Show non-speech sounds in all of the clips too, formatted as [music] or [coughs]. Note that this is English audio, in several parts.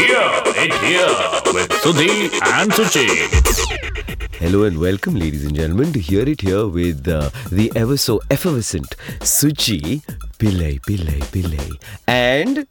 Hear it here with Sudhi and Suchi. Hello and welcome, ladies and gentlemen, to Hear It Here with uh, the ever so effervescent Suchi Pillai Pillai Pillai. And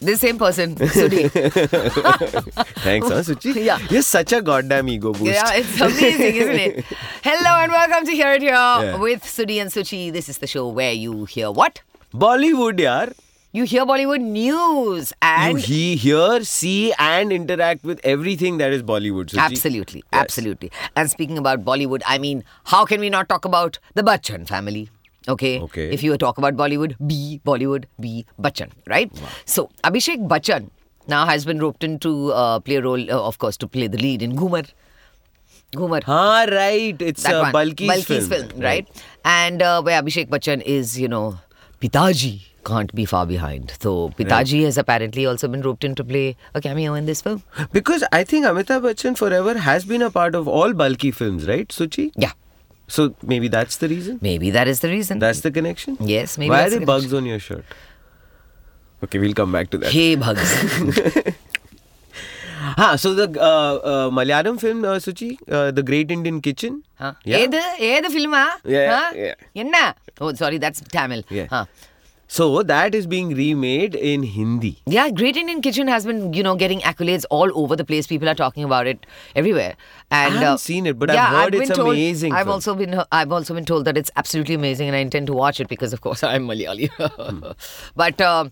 The same person, Sudhi. [laughs] thanks, huh, Suchi? [laughs] Yeah. You're such a goddamn ego boost. yeah, it's amazing, isn't it? [laughs] Hello and welcome to Hear It Here Yeah. with Sudhi and Suchi. This is the show where you hear what? Bollywood, yaar. You hear Bollywood news You and he, hear, see, and interact with everything that is Bollywood. Absolutely, absolutely. And speaking about Bollywood, I mean, how can we not talk about the Bachchan family? Okay. Okay. If you talk about Bollywood, B Bollywood, B Bachchan, right? Wow. So Abhishek Bachchan now has been roped in to uh, play a role, uh, of course, to play the lead in Ghoomer. Ghoomer. Ah, right. It's that uh. Balki's, Balki's film, right? And uh, where Abhishek Bachchan is, you know, Pitaji can't be far behind. So Pitaji yeah. has apparently also been roped in to play a cameo in this film. Because I think Amitabh Bachchan forever has been a part of all Balki films, right, Suchi? Yeah. So maybe that's the reason. Maybe that is the reason. That's the connection. Yes, maybe. Why are there the bugs on your shirt? Okay, we'll come back to that. Hey, bugs. हाँ so the Malayalam film सुचि the great Indian kitchen ஏது ஏது ஃபிலிமா என்ன ஓ sorry that's Tamil so that is being remade in Hindi. Yeah, Great Indian Kitchen has been, you know, getting accolades all over the place. People are talking about it everywhere. And uh, haven't seen it, but I've yeah, heard been it's told, amazing I've film. also been, I've also been told that it's absolutely amazing, and I intend to watch it because, of course, [laughs] I'm Malayali. Hmm. but uh,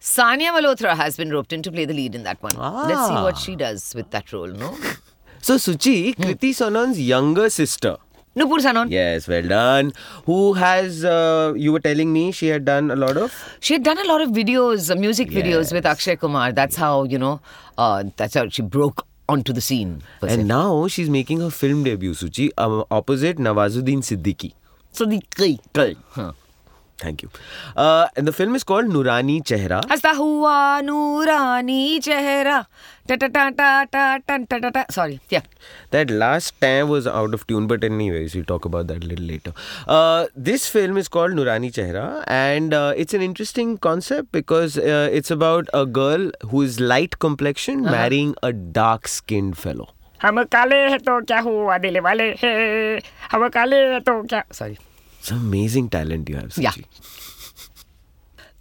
Sanya Malhotra has been roped in to play the lead in that one. Let's see what Ah. she does with that role. No, [laughs] So Suchi, Hmm. Kriti Sanon's younger sister. Nupur Sanon. Yes, well done. Who has, uh, you were telling me she had done a lot of? She had done a lot of videos, uh, music videos with Akshay Kumar. That's how, you know, uh, that's how she broke onto the scene. And now she's making her film debut, Suchi, um, opposite Nawazuddin Siddiqui. the huh. Thank you. Uh, and the film is called Noorani Chehra. Hasta Noorani Chehra. Ta ta ta ta ta ta ta ta ta. Sorry. Yeah. That last time was out of tune, but anyways, we'll talk about that a little later. Uh, this film is called Noorani Chehra, and uh, it's an interesting concept because it's about a girl who is light complexion uh-huh. marrying a dark skinned fellow. हम काले हैं तो क्या हुआ दिल वाले हैं हम काले हैं तो क्या sorry it's amazing talent you have, Suchi. Yeah.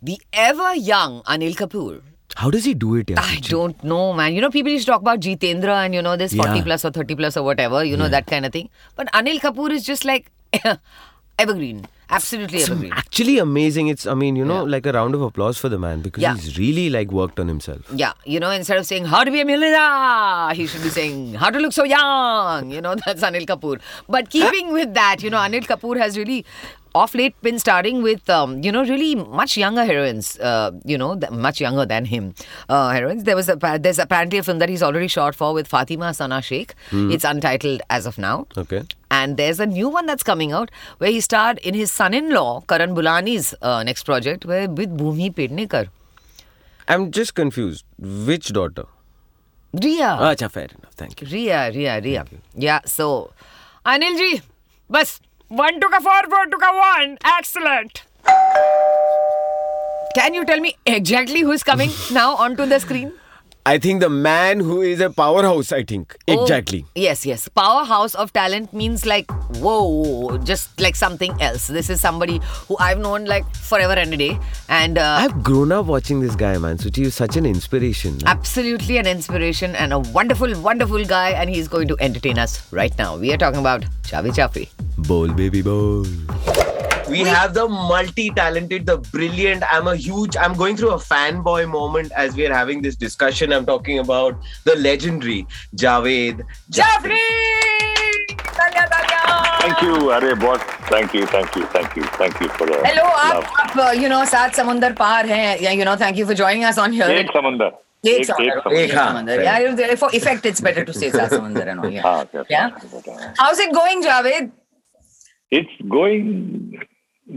the ever young Anil Kapoor How does he do it, yeah, I don't know man you know people used to talk about Jeetendra and you know this 40 Yeah. plus or 30 plus or whatever you know that kind of thing but Anil Kapoor is just like [laughs] evergreen absolutely It's evergreen actually amazing. It's, I mean, you know, Yeah. like a round of applause for the man because Yeah. he's really like worked on himself. Yeah, you know, instead of saying how to be a millionaire, he should be saying how to look so young. You know, [laughs] that's Anil Kapoor. But keeping with that, you know, Anil Kapoor has really off late been starring with, um, you know, really much younger heroines, uh, you know, th- much younger than him uh, heroines. There was a, there's apparently a film that he's already shot for with Fatima Sana Sheikh. It's untitled as of now. Okay. And there's a new one that's coming out where he starred in his son-in-law, Karan Boolani's uh, next project, where with Bhumi Pednekar. I'm just confused. Which daughter? Rhea. Acha, fair enough. Thank you. Rhea, Rhea, Rhea. Yeah, so Anil ji, bas one took a forward, took a one. Excellent. Can you tell me exactly who is coming [laughs] now onto the screen? I think the man who is a powerhouse, I think. Oh, Exactly. yes, yes. Powerhouse of talent means like whoa, just like something else. This is somebody who I've known like forever and a day, and uh, I've grown up watching this guy, man. Suchi is such an inspiration. absolutely an inspiration and a wonderful, wonderful guy, and he's going to entertain us right now. We are talking about Chavi Chafi. Bol, baby, bol. We have the multi-talented, the brilliant. I'm a huge. I'm going through a fanboy moment as we're having this discussion. I'm talking about the legendary Jaaved Jaaferi. Thank you, Arey Boss. thank you, thank you, thank you, thank you for the hello. Uh, you know सात समंदर पार हैं you know thank you for joining us on here. एक समंदर एक yeah effect it's better to say सात and yeah how's it going Javed? It's going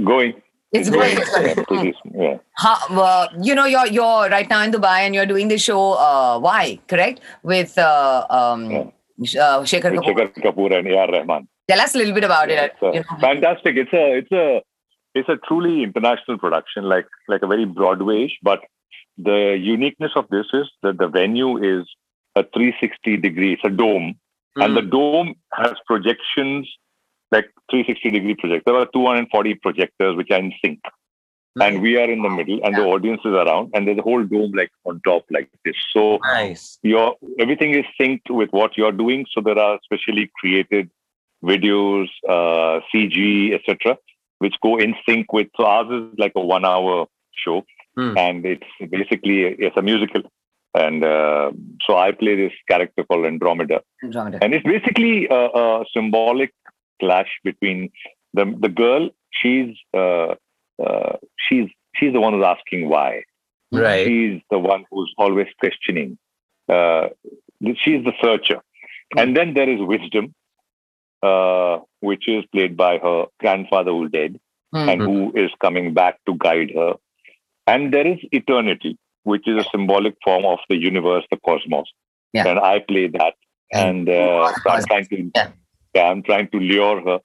going. It's going. Yeah, yeah. How, uh, you know, you're you're right now in Dubai and you're doing the show. Uh, why? Correct with uh, um, sh- uh, Shekhar With Kapoor. Shekhar Kapur and A.R. Rahman. Tell us a little bit about it. It's uh, You know. fantastic. It's a, it's a, it's a truly international production, like like a very Broadway-ish, but the uniqueness of this is that the venue is a 360 degree, it's a dome, and the dome has projections like 360 degree projectors. There are 240 projectors which are in sync, and we are in the middle, and the audience is around, and there's a whole dome like on top like this. So Nice. your everything is synced with what you're doing. So there are specially created videos, uh, CG, etc., which go in sync with. So ours is like a one-hour show, Hmm. and it's basically it's a musical. And uh, so I play this character called Andromeda, Andromeda. and it's basically a, a symbolic clash between the the girl. She's uh, uh, she's she's the one who's asking why Right. she's the one who's always questioning. Uh, she's the searcher. And then there is wisdom, uh, which is played by her grandfather who's dead Hmm. and who is coming back to guide her. And there is eternity, which is a symbolic form of the universe, the cosmos. Yeah. And I play that. And uh, so I'm trying to, Yeah. Yeah, I'm trying to lure her,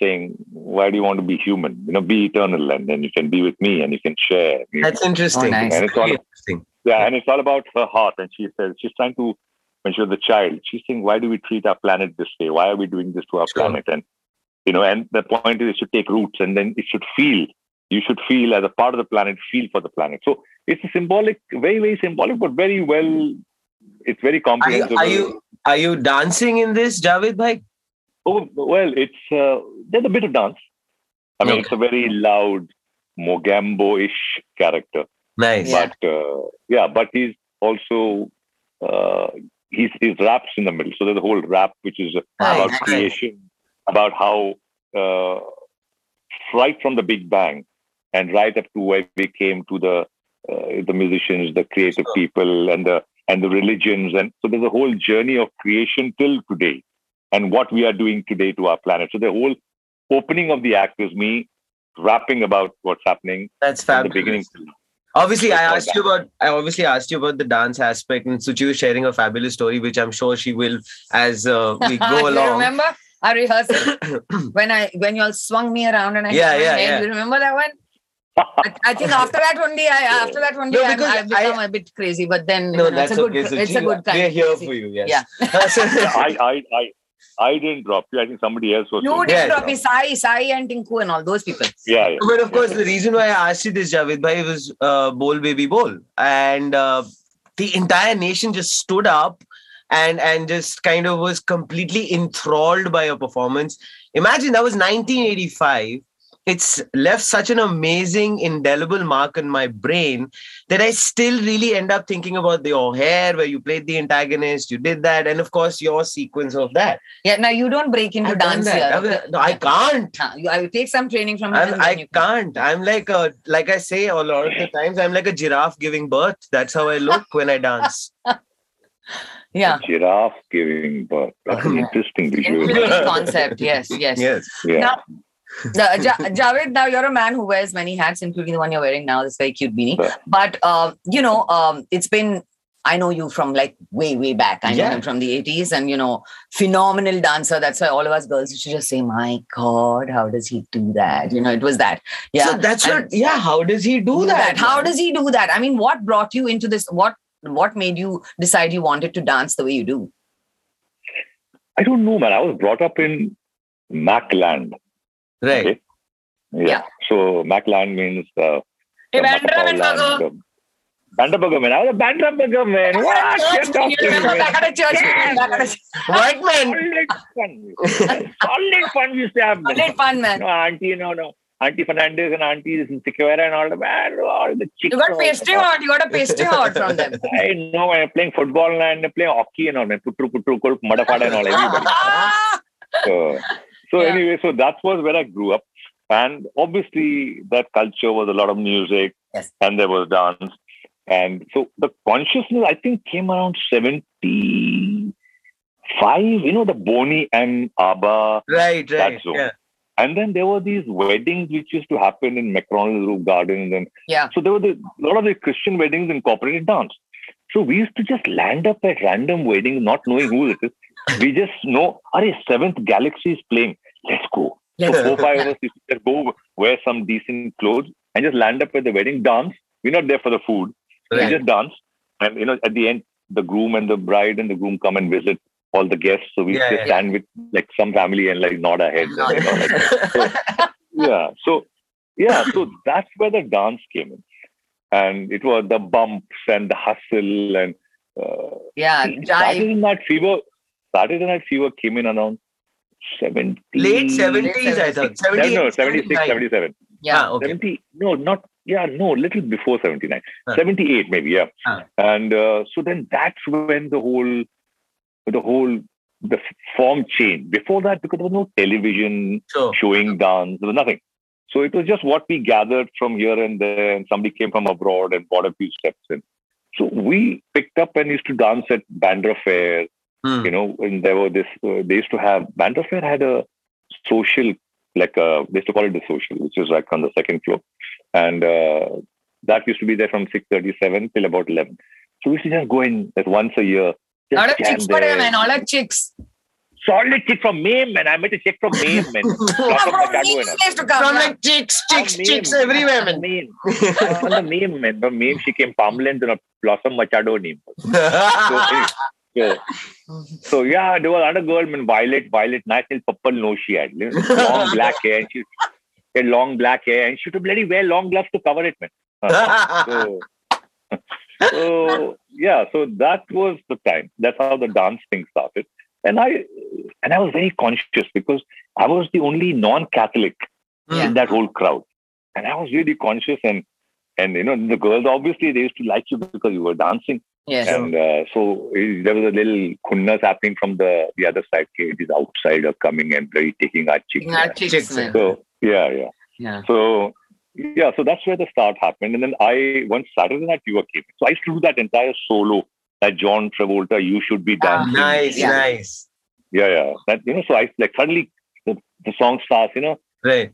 saying, "Why do you want to be human? You know, be eternal, and then you can be with me, and you can share." you know. That's interesting. Oh, nice. And it's all interesting. yeah, and it's all about her heart. And she says she's trying to, when she was a child, she's saying, why do we treat our planet this way? Why are we doing this to our Sure. planet? And you know, and the point is, it should take roots, and then it should feel. You should feel as a part of the planet, feel for the planet. So it's a symbolic, very, very symbolic, but very well. It's very Are you, comprehensive. are you are you dancing in this, Javed Bhai? Oh well, it's uh, there's a bit of dance. I mean, Okay. it's a very loud, Mogambo-ish character. Nice. But uh, yeah, but he's also uh, he's he's raps in the middle. So there's a whole rap which is about creation, about how uh, right from the Big Bang and right up to where we came to the uh, the musicians, the creative Sure. people, and the and the religions, and so there's a whole journey of creation till today, and what we are doing today to our planet. So the whole opening of the act is me rapping about what's happening That's from the beginning. Obviously, I asked you about. I obviously asked you about the dance aspect, and Suchi was sharing a fabulous story, which I'm sure she will as uh, we [laughs] Do go you along. remember our rehearsal [coughs] when I when you all swung me around and I Yeah, yeah, head? yeah. You remember that one? I, I think [laughs] after that only, I after that only, No, I'm, because I've become I- a bit crazy. But then No, you know, that's it's a good, okay. Suchi. it's a good kind. We're here crazy. for you. Yes. Yeah. [laughs] I, I, I, I didn't drop you. I think somebody else was. You didn't Yeah. drop me, Sai, Sai and Tinku and all those people. Yeah, yeah. But of course, the reason why I asked you this, Javed Bhai, was uh, Bol Baby Bol. And uh, the entire nation just stood up and and just kind of was completely enthralled by your performance. Imagine that was 1985. It's left such an amazing, indelible mark on my brain that I still really end up thinking about the hair, where you played the antagonist, you did that, and of course, your sequence of that. Yeah, now you don't break into I've dance here. I've- no, I can't. I will take some training from you. I'm, and then I you can- can't. I'm like a, like I say a lot of the times, I'm like a giraffe giving birth. That's how I look when I dance. [laughs] Yeah. Giraffe giving birth. That's an [laughs] interesting visual. Interesting concept. Yes, yes. Yes. Yeah. Now, the, Ja- Javed, now you're a man who wears many hats, including the one you're wearing now, this very cute beanie. But um, you know, um, it's been I know you from like way, way back. I know Yeah. him from the 80s and you know, phenomenal dancer. That's why all of us girls used to just say, My God, how does he do that? You know, it was that. Yeah. So that's And- what, yeah. How does he do that? How does he do that? I mean, what brought you into this? What what made you decide you wanted to dance the way you do? I don't know, man. I was brought up in Macland. Right. Okay. Yeah. Yeah. So Macland means uh, Hey, the Bandra Matapau Bandra. land, the- Bandra man. I was a Bandra man. What? You're talking, You remember man. back at the church? Yes. Back at the White man. Solid fun. Solid fun we used to have. man. Solid fun, man. No, auntie, no, no. Auntie Fernandez and Auntie Chiquera and all the man, all the chicks. You got pastry hot. You got a pastry [laughs] hot from them. I know I'm playing football and playing hockey and all, man. Putru, putru, kulp, madafada and all, everybody. [laughs] So, so Yeah. anyway, so that was where I grew up. And obviously, that culture was a lot of music Yes. and there was dance. And so the consciousness, I think, came around 75. You know, the Boni and Abba. Right, right. Yeah. And then there were these weddings which used to happen in McDonald's Roof Gardens. And Yeah. so there were the, a lot of the Christian weddings incorporated dance. So we used to just land up at random weddings, not knowing who it is. We just know, are seventh galaxy is playing. Let's go. So four, five of us used to just go wear some decent clothes and just land up at the wedding, dance. We're not there for the food. We just dance, and you know, at the end, the groom and the bride and the groom come and visit all the guests. So we Yeah, just yeah. stand with like some family and like nod our heads. And, you know, like, [laughs] yeah. So yeah, so that's where the dance came in, and it was the bumps and the hustle and uh, Yeah, Saturday jive. Night Fever. Saturday Night Fever came in around seventy Late 70s, I thought. 78, no, 76, 77. Yeah. Ah, okay. 70 no not yeah no little before 79 Huh. 78 maybe yeah Huh. and uh, so then that's when the whole the whole the form changed before that because there was no television So, showing dance there was nothing so it was just what we gathered from here and there and somebody came from abroad and bought a few steps in so we picked up and used to dance at Bandra Fair hmm. you know, and there were this, uh, they used to have, Bandra Fair had a social, like, uh, they used to call it the social, which is like on the second floor. And uh, that used to be there from 6.37 till about 11. So we used to just go in like once a year. just All of chicks, whatever, there. man. All of chicks. Solid chick from Maine, man. I met a chick from Maine, man. Lots [laughs] of From Machado me, used to come. From like chicks, chicks, From chicks everywhere, from man. Maine. From the name, man. From Maine, she came Parmalat and a Blossom Machado name. [laughs] So, so, mm-hmm. so yeah, there was another girl, man, Violet, Violet, nice little purple nose she had, [laughs] long black hair, and she had long black hair, and she would bloody wear long gloves to cover it, man. [laughs] So, so yeah, so that was the time. That's how the dance thing started, and I and I was very conscious because I was the only non-Catholic Yeah. in that whole crowd, and I was really conscious and. And you know the girls obviously they used to like you because you were dancing, Yes. and uh, so eh, there was a little khunnas happening from the the other side. Okay, it is outsider coming and very taking our chicks. Our chicks. So yeah, yeah. Yeah. So yeah, so that's where the start happened. And then I once Saturday Night Fever came. So I used to do that entire solo, that John Travolta, you should be Ah, dancing. nice, Yeah. nice. Yeah, yeah. That you know, so I like suddenly the, the song starts, you know. Right.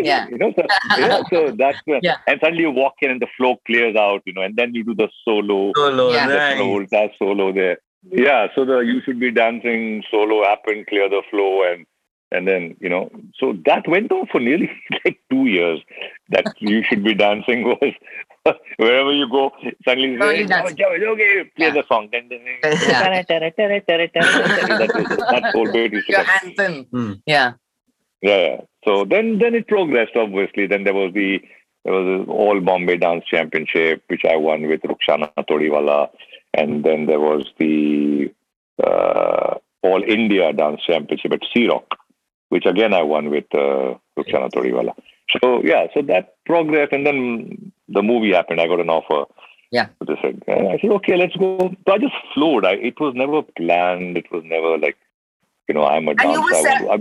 Yeah. You know, so, you so that's when, Yeah. and suddenly you walk in and the flow clears out, you know, and then you do the solo, Solo, Yeah. the nice. Travolta solo there. Yeah, so the you should be dancing solo happened, clear the flow, and and then you know, so that went on for nearly [laughs] like two years. That you should be dancing was [laughs] wherever you go, suddenly say, dancing. "Oh, Joe, okay, play Yeah. the song. Then, then, that whole bit used to Your come. anthem. Hmm. Yeah. Yeah, yeah. So then, then it progressed. Obviously, then there was the there was the All Bombay Dance Championship, which I won with Rukhsana Todiwala, and then there was the uh, All India Dance Championship at Sea Rock, which again I won with uh, Rukhsana Todiwala. So yeah, so that progressed, and then the movie happened. I got an offer. Yeah. They said, and I said, okay, let's go. So I just flowed. I, it was never planned. It was never like, you know, I'm a And you dancer. were self-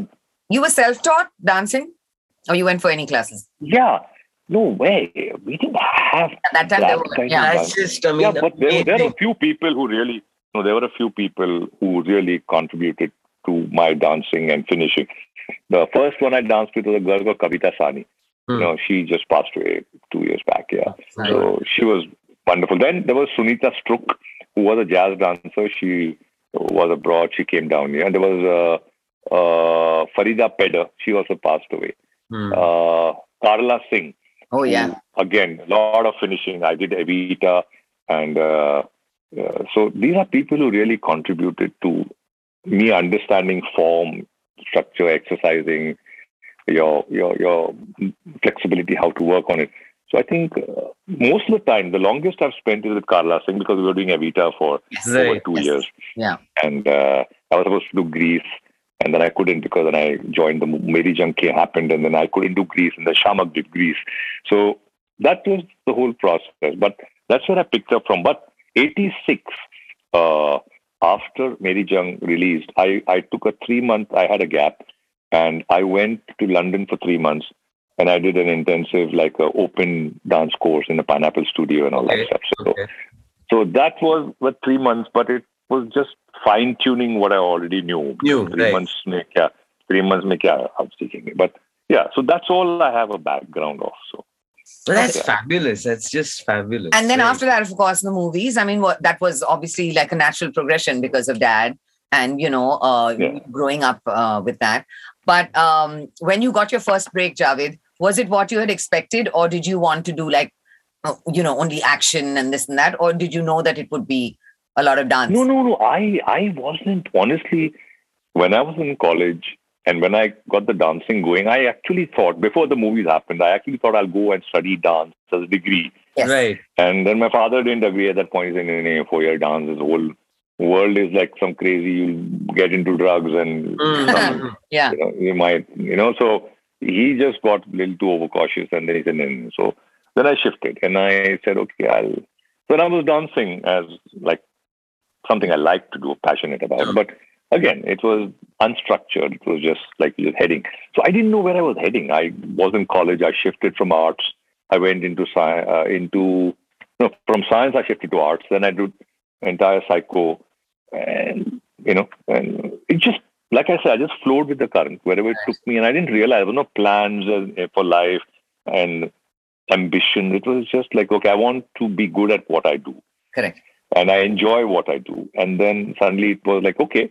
You were self-taught dancing, or you went for any classes? Yeah, no way. We didn't have At that time, that there were. Yeah. That's just, I mean, yeah, but there, there are a few people who really, no, there were a few people who really contributed to my dancing and finishing. The first one I danced with was a girl called Kavita Sani. Hmm. You know, she just passed away two years back. Yeah, Right. so she was wonderful. Then there was Sunita Strook, who was a jazz dancer. She was abroad. She came down here. And there was uh, uh, Farida Peder. She also passed away. Hmm. Uh, Carla Singh Oh, yeah. who, again, a lot of finishing. I did Evita, and uh, uh, so these are people who really contributed to me understanding form, structure, exercising, your your your flexibility, how to work on it. So I think uh, most of the time, the longest I've spent is with Carla Singh because we were doing Evita for Yes. over two Yes. years. Yeah. And uh, I was supposed to do Grease, and then I couldn't because then I joined the Mary Junkie happened, and then I couldn't do Grease, and the Shiamak did Grease. So that was the whole process. But that's where I picked up from. But 86, uh, after Meri Jung released, I, I took a three month, I had a gap, and I went to London for three months. And I did an intensive, like, a open dance course in a Pineapple Studio and all Okay. that stuff. So, Okay. so that was what three months, but it was just fine tuning what I already knew. Knew, three right. months, mein kya, three months, mein kya, I was thinking. But yeah, so that's all I have a background of. So Well, that's Yeah. fabulous. That's just fabulous. And then Right. after that, of course, the movies. I mean, what, that was obviously like a natural progression because of dad and, you know, uh, Yeah. growing up uh, with that. But um, when you got your first break, Javed, Was it what you had expected, or did you want to do like, uh, you know, only action and this and that, or did you know that it would be a lot of dance? No, no, no. I, I wasn't honestly. When I was in college and when I got the dancing going, I actually thought before the movies happened, I actually thought I'll go and study dance as a degree. Yes. Right. And then my father didn't agree at that point. He said, "No, no, four-year dance, this whole world is like some crazy. You'll get into drugs and some, Yeah. you, know, you might, you know." So he just got a little too overcautious, and then he said, "No, no." So then I shifted, and I said, "Okay, I'll." Then I was dancing as like something I like to do, passionate about, but. Again, it was unstructured. It was just like just heading. So I didn't know where I was heading. I was in college. I shifted from arts. I went into science. Uh, into no, from science I shifted to arts. Then I did entire psycho, and you know, and it just like I said, I just flowed with the current wherever it took me, and I didn't realize there were no plans uh, for life and ambition. It was just like, okay, I want to be good at what I do, Correct. and I enjoy what I do. And then suddenly it was like, okay,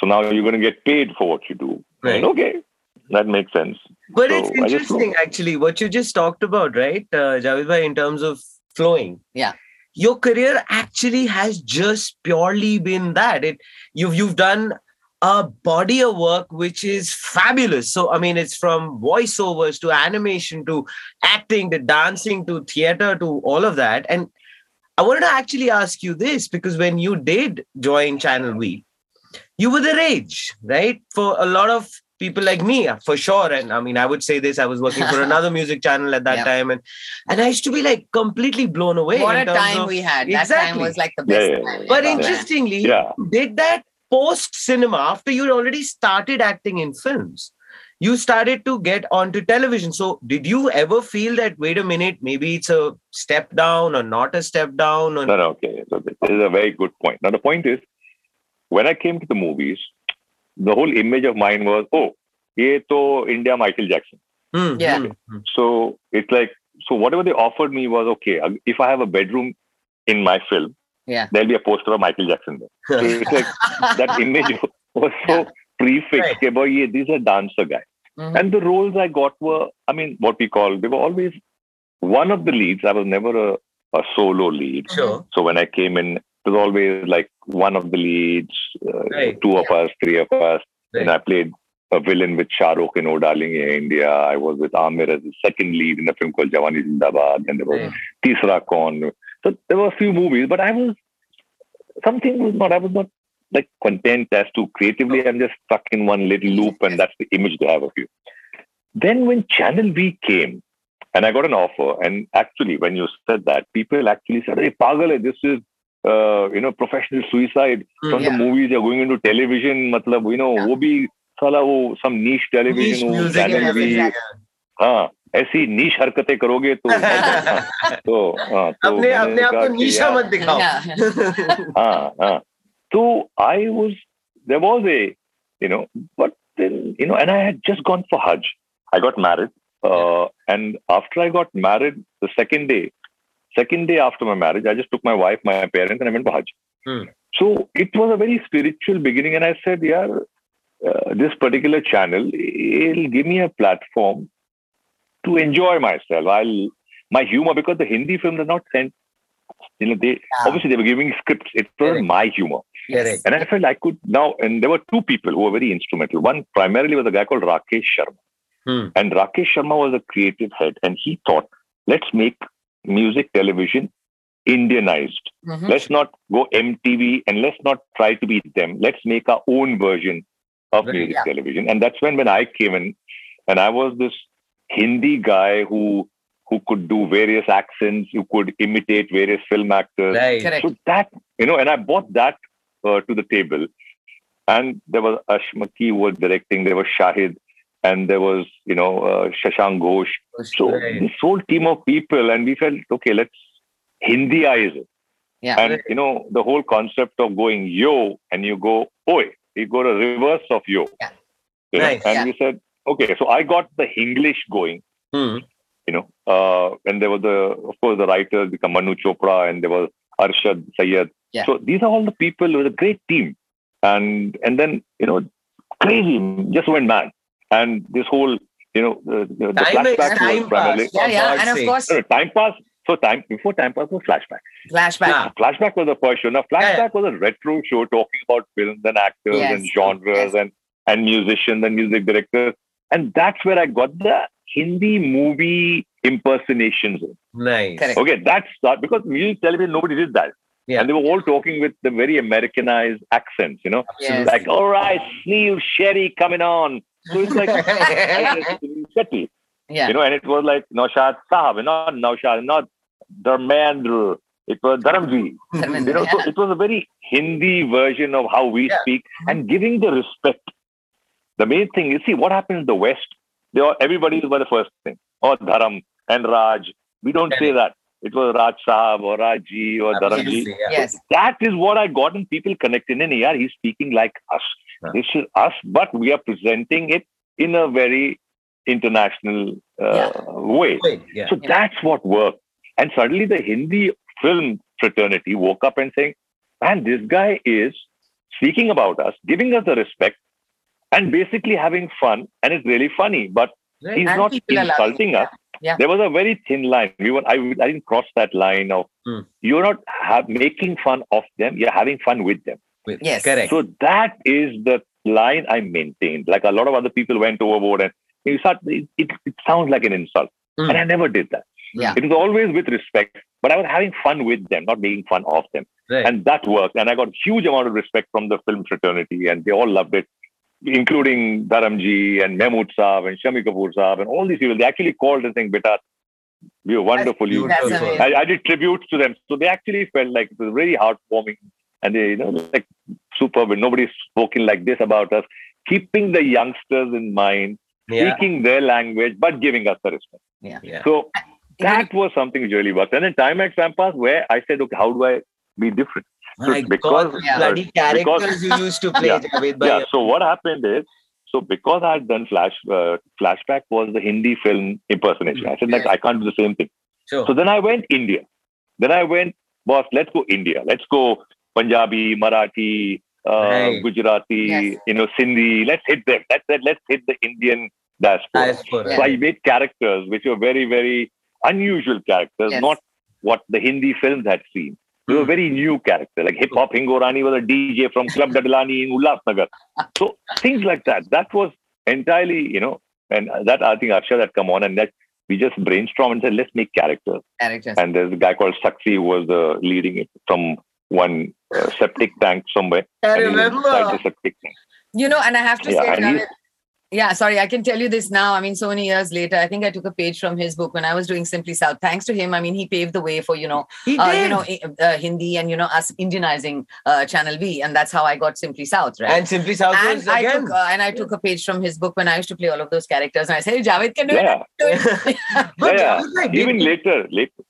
so now you're going to get paid for what you do. Right. And okay, that makes sense. But So it's interesting, actually, what you just talked about, right, uh, Javed bhai, in terms of flowing. Yeah. Your career actually has just purely been that. It you've you've done a body of work which is fabulous. So I mean, it's from voiceovers to animation to acting to dancing to theater to all of that. And I wanted to actually ask you this because when you did join Channel V, you were the rage, right? For a lot of people like me, for sure. And I mean, I would say this: I was working for [laughs] another music channel at that Yeah. time, and and I used to be like completely blown away. what a time of- we had. That time Exactly. was like the best. yeah, time But interestingly, Yeah. did that post cinema after you'd already started acting in films? You started to get onto television. So, did you ever feel that, wait a minute, maybe it's a step down or not a step down? Or, No, no, okay. So this is a very good point. Now the point is, when I came to the movies, the whole image of mine was, oh, ye to India Michael Jackson. Hmm, Yeah. hmm, hmm. So it's like, so whatever they offered me was okay. If I have a bedroom in my film, Yeah. there'll be a poster of Michael Jackson there. [laughs] So it's like that [laughs] image was so prefixed. Right. Okay, boy, yeah, this is a dancer guy. Mhm. And the roles I got were, I mean, what we call, they were always one of the leads. I was never a, a solo lead. Sure. So when I came in, it was always like one of the leads, uh, Right. two of us, three of us. And I played a villain with Shah Rukh in Oh Darling in India. I was with Aamir as the second lead in a film called Jawani Zindabad. And there was Right. Tisra Kaun. So there were a few movies, but I was, something was not, I was not like content as to creatively, I'm just stuck in one little loop and that's the image they have of you. Then when Channel V came, and I got an offer, and actually, when you said that, people actually said, "Hey, pagal this is, uh, you know, professional suicide from Yeah. the movies. You're going into television, matlab, you know, Yeah. वो भी साला वो some niche television, Niche वो music channel and भी, everything. हाँ, ऐसी niche हरकतें करोगे तो, हाँ, तो, हाँ, तो अपने मैंने अपने आप कहा को कि नीचा यार, मत दिखाओ Yeah. ah, ah. So I was, there was a, you know, but then, you know, and I had just gone for Hajj. I got married. Uh, and after I got married, the second day, second day after my marriage, I just took my wife, my parents, and I went for Hajj. Hmm. So it was a very spiritual beginning. And I said, yeah, uh, this particular channel, it'll give me a platform to enjoy myself. I'll, my humor, because the Hindi films are not sent, you know, they, obviously they were giving scripts. It wasn't my humor. Correct. And I felt I could now, and there were two people who were very instrumental. One primarily was a guy called Rakesh Sharma. Hmm. And Rakesh Sharma was a creative head, and he thought, let's make music television Indianized. Mhm. Let's not go MTV and let's not try to be them. Let's make our own version of Right. music Yeah. television. And that's when when I came in, and I was this Hindi guy who who could do various accents, who could imitate various film actors. Right. Correct. So that, you know, and I brought that uh, to the table. And there was Ashmaki who was directing, there was Shahid, and there was, you know, uh, Shashank Ghosh. So Right. this whole team of people, and we felt, okay, let's Hindiize it. Yeah. And, you know, the whole concept of going yo and you go oi, you go to reverse of yo. Yeah. You know? Nice. And Yeah. we said, okay, so I got the English going Hmm. you know, uh, and there was the, of course, the writers become Manu Chopra and there was Arshad Sayed. Yeah. So these are all the people. It was a great team, and and then you know, crazy, just went mad, and this whole you know, the, the, the Time is flashback time was primarily. Yeah, yeah. And of course, No, no, time pass. So time before time pass was flashback. flashback. Yeah. Flashback was the first show. Now flashback was a retro show talking about films and actors Yes. and genres Yes. and and musicians and music directors, and that's where I got the Hindi movie impersonations. in. Nice. Correct. Okay, that's that because music television nobody did that. Yeah. And they were all talking with the very Americanized accents, you know, Yes. like, all right, Steve Sherry coming on. So it's [laughs] like, Shetty, Yeah. you know, and it was like Naushad Sahab, not Naushad, not Dharmendra. It was Dharamji. You know, so it was a very Hindi version of how we Yeah. speak and giving the respect. The main thing is, see, what happened in the West, they all, everybody is by the first thing. Oh, or Dharam and Raj. We don't say that. It was Raj Sahab or Rajji or Dharamji. Yeah. Yes. That is what I got in people connecting in. Yeah, he's speaking like us. Yeah. This is us, but we are presenting it in a very international uh, way. Yeah. So that's what worked. And suddenly the Hindi film fraternity woke up and saying, man, this guy is speaking about us, giving us the respect, and basically having fun. And it's really funny, but Right. he's And not people are loving insulting us. yeah. There was a very thin line. We were, I, I didn't cross that line of Hmm. you're not have, making fun of them, you're having fun with them. Wait, Yes. Correct. So that is the line I maintained. Like a lot of other people went overboard and you start, it, it, it sounds like an insult. Hmm. And I never did that. Yeah. It was always with respect, but I was having fun with them, not making fun of them. Right. And that worked. And I got huge amount of respect from the film fraternity and they all loved it, including Dharamji and Mehmood Saab and Shammi Kapoor Saab and all these people. They actually called and saying, Beta, you're wonderful. You That's I, I did tributes to them. So they actually felt like it was very heartwarming and they, you know, like superb. And nobody's spoken like this about us, keeping the youngsters in mind, yeah. speaking their language, but giving us the respect. yeah. Yeah. So that was something which really worked. And then Time X Time Pass, where I said, okay, how do I be different? My because- God, Yeah. bloody because- characters you used to play, Yeah. Javed yeah. So what happened is, so because I had done Flash, uh, Flashback was the Hindi film impersonation. I said, like, Yes. I can't do the same thing. Sure. So then I went India. Then I went, boss, let's go India. Let's go Punjabi, Marathi, uh, Right. Gujarati, Yes. you know, Sindhi. Let's hit them. Let's let's hit the Indian diaspora. Diaspora. So I made characters which were very very unusual characters, Yes. not what the Hindi films had seen. They were Hmm. very new characters. Like Hip Hop Hingorani was a DJ from Club [laughs] Dadlani in Ulhasnagar. So things like that. That was entirely, you know, and that I think Akshay had come on and that we just brainstormed and said, let's make characters. Characters. And there's a guy called Sakshi who was uh, leading it from one uh, septic tank somewhere. I and he was inside remember. the septic tank. You know, and I have to Yeah, say, and he- yeah, sorry, I can tell you this now. I mean, so many years later, I think I took a page from his book when I was doing Simply South. Thanks to him, I mean, he paved the way for, you know, uh, you know, uh, Hindi and, you know, us Indianizing uh, Channel V. And that's how I got Simply South, right? and Simply South And was I again. took uh, and I took a page from his book when I used to play all of those characters, and I said, "Javed can do Yeah. it." Do it. [laughs] But yeah, Javed bhai, did, Even later, later.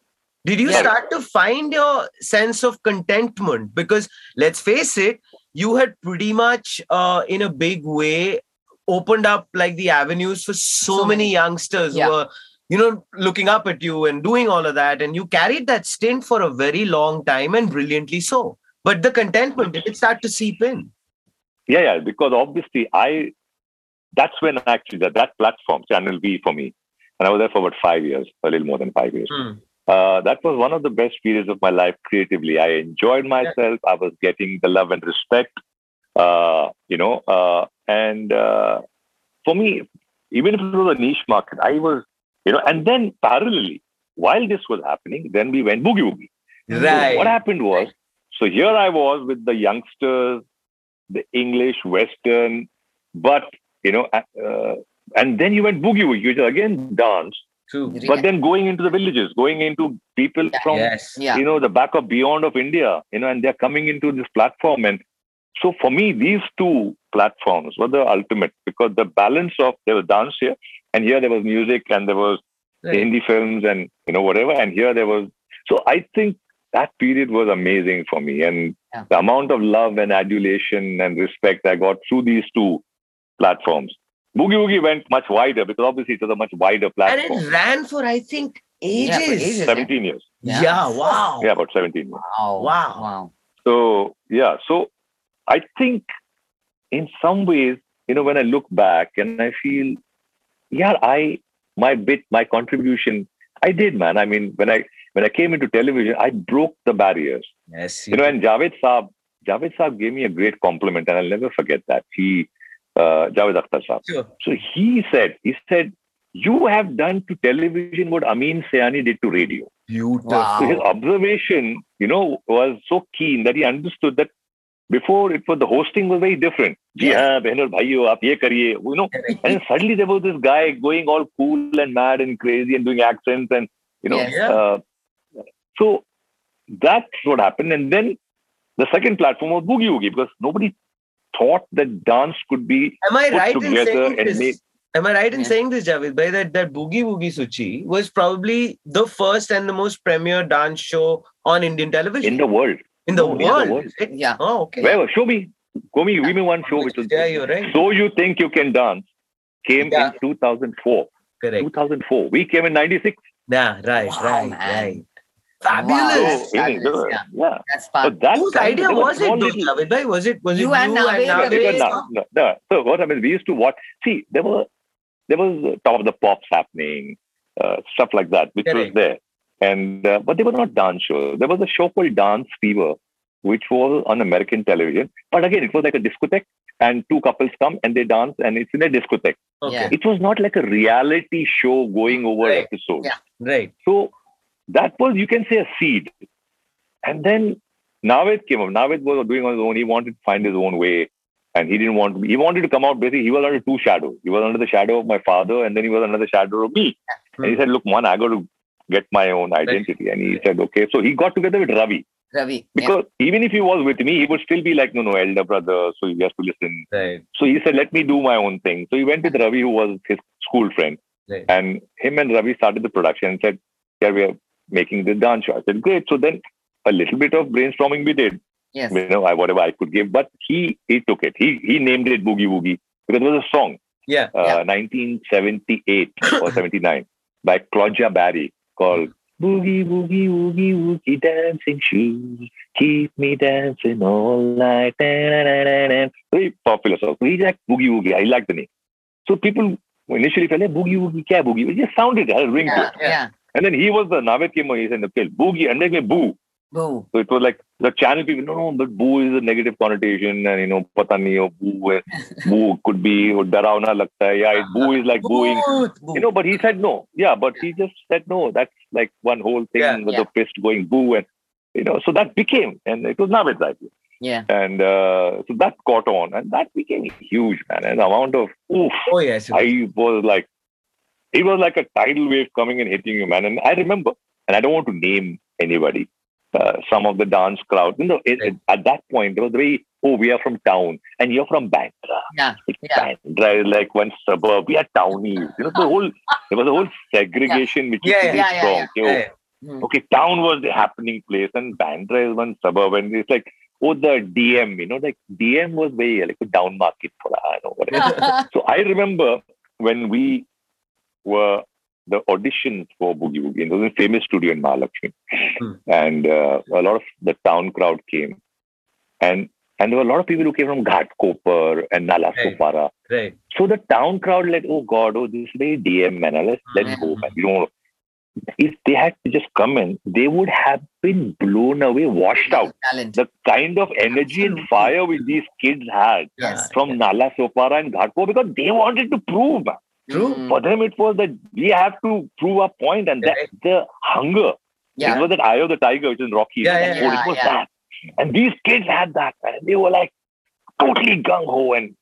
Did you Yeah. start to find your sense of contentment? Because let's face it, you had pretty much, uh, in a big way, opened up like the avenues for so, So many many. youngsters Yeah. who were, you know, looking up at you and doing all of that. And you carried that stint for a very long time and brilliantly so. But the contentment, did it start to seep in? Yeah, yeah, because obviously I, that's when actually that, that platform, Channel V for me, and I was there for about five years, a little more than five years. Uh, that was one of the best periods of my life creatively. I enjoyed myself. I was getting the love and respect, uh, you know, uh, and uh, for me, even if it was a niche market, I was, you know, and then parallelly, while this was happening, then we went boogie woogie. So Right. what happened was, so here I was with the youngsters, the English, Western, but you know, uh, and then you went boogie woogie, which again dance, True. but then going into the villages, going into people Yeah. from Yes. yeah, you know the back of beyond of India, you know, and they're coming into this platform. And so for me, these two platforms were the ultimate because the balance of there was dance here, and here there was music, and there was Right. Hindi films, and you know whatever, and here there was. So I think that period was amazing for me, and Yeah. the amount of love and adulation and respect I got through these two platforms. Boogie Woogie went much wider because obviously it was a much wider platform. And it ran for, I think, ages. for ages. 17 years. Yeah, Yeah. wow. Yeah, about 17 years. Wow, Wow. wow. So yeah, so I think in some ways, you know, when I look back and I feel yeah, I my bit, my contribution, I did, man. I mean, when I when I came into television, I broke the barriers. Yes. You know, and Javed Saab, Javed Saab gave me a great compliment, and I'll never forget that. He, uh, Javed Akhtar Saab. Sure. So he said, he said, you have done to television what Ameen Sayani did to radio. Beautiful. Wow. So his observation, you know, was so keen that he understood that before it was the hosting was very different. Ji Yes. haan, behno, bhaiyo, aap ye kariye, you know. And suddenly there was this guy going all cool and mad and crazy and doing accents and you know. Yes. Uh, so that's what happened. And then the second platform was Boogie Woogie because nobody thought that dance could be Am I put right in together saying and this? made. Am I right in Yeah. saying this, Javed Bhai, that, that Boogie Woogie Suchi was probably the first and the most premier dance show on Indian television in the world. in the no, in the world? world. it? Yeah. Oh, okay. Where show me, show me, give me one show which was yeah, you're right. So You Think You Can Dance came Yeah. in 2004. Correct. 2004. We came in 96. Yeah, right, Wow, right, man. right. So, Fabulous. Wow. you know, Yeah. yeah. That's So fun. that Whose time, idea there was it, small though, little- Javed Bhai? Was it was You it and you Naved and were Naved? Because Nowadays, now- no, no. So what I mean, We used to watch. See, there were there was uh, top of the pops happening, uh, stuff like that, which was there. And uh, but they were not dance shows. There was a show called Dance Fever, which was on American television. But again, it was like a discotheque, and two couples come and they dance, and it's in a discotheque. Okay, Yeah. It was not like a reality show going over Right. episodes. Yeah. right. So that was, you can say, a seed. And then Naved came up. Naved was doing on his own. He wanted to find his own way. And he didn't want to be, he wanted to come out basically. He was under two shadows. He was under the shadow of my father, and then he was under the shadow of me. And he said, Look, man, I got to get my own identity. And he said, Okay. So he got together with Ravi. Ravi. Yeah. Because even if he was with me, he would still be like, No, no, elder brother. So he has to listen. Right. So he said, let me do my own thing. So he went with Ravi, who was his school friend. Right. And him and Ravi started the production and said, yeah, we are making the dance show. I said, great. So then a little bit of brainstorming we did, Yes. you know, I, whatever I could give. But he he took it. He he named it Boogie Woogie because it was a song, Yeah. uh, 1978 or [laughs] 79 by Claudja Barry called Boogie Woogie Woogie Woogie Dancing Shoes. Keep me dancing all night. Very popular song. So he like Boogie Woogie. I like the name. So people initially felt, hey, Boogie Woogie, kya Boogie? It just sounded, had a ring to Yeah. it. Yeah. And then he was the Naved came he said, okay, boogie, and they me boo. Boo. So it was like the channel people, no, no, but boo is a negative connotation, and you know, patani or boo, [laughs] boo could be, or lagta hai, yeah, boo is like booing. You know, but he said no. Yeah, but he just said no. That's like one whole thing yeah, with yeah. the fist going boo, and you know, so that became, and it was Naved's idea. Yeah. And uh, so that caught on, and that became huge, man. And the amount of oof, oh yes, I was like it was like a tidal wave coming and hitting you, man. And I remember, and I don't want to name anybody, uh, some of the dance crowd. You know, it, it- at that point, there was very, oh, we are from town, and you're from Bandra. Yeah. It's Yeah. Bandra is like one suburb. We are townies. You know, the whole there was a whole segregation which Yeah, is yeah, pretty yeah, yeah, strong. You Yeah. Mm. Okay, town was the happening place, and Bandra is one suburb, and it's like, oh, the DM. You know, like DM was very like a down market for I know whatever. [laughs] So I remember when we were the auditions for Boogie Woogie, It was a famous studio in Mahalakshmi, Hmm. and uh, a lot of the town crowd came, and and there were a lot of people who came from Ghatkopar and Nala Right. Sopara. Right. So the town crowd like, oh God, oh this is very DM man, let's let's go, man. You don't. If they had to just come in, they would have been blown away, washed out. Talent. The kind of energy and fire which these kids had Yes. from Nala Sopara and Ghatkopar because they wanted to prove. Man. True. Mm. For them, it was that we have to prove our point, and that's the hunger. It was that eye of the tiger, which is Rocky. Yeah, yeah, yeah, it was yeah. that. And these kids had that, man. They were like totally gung ho, and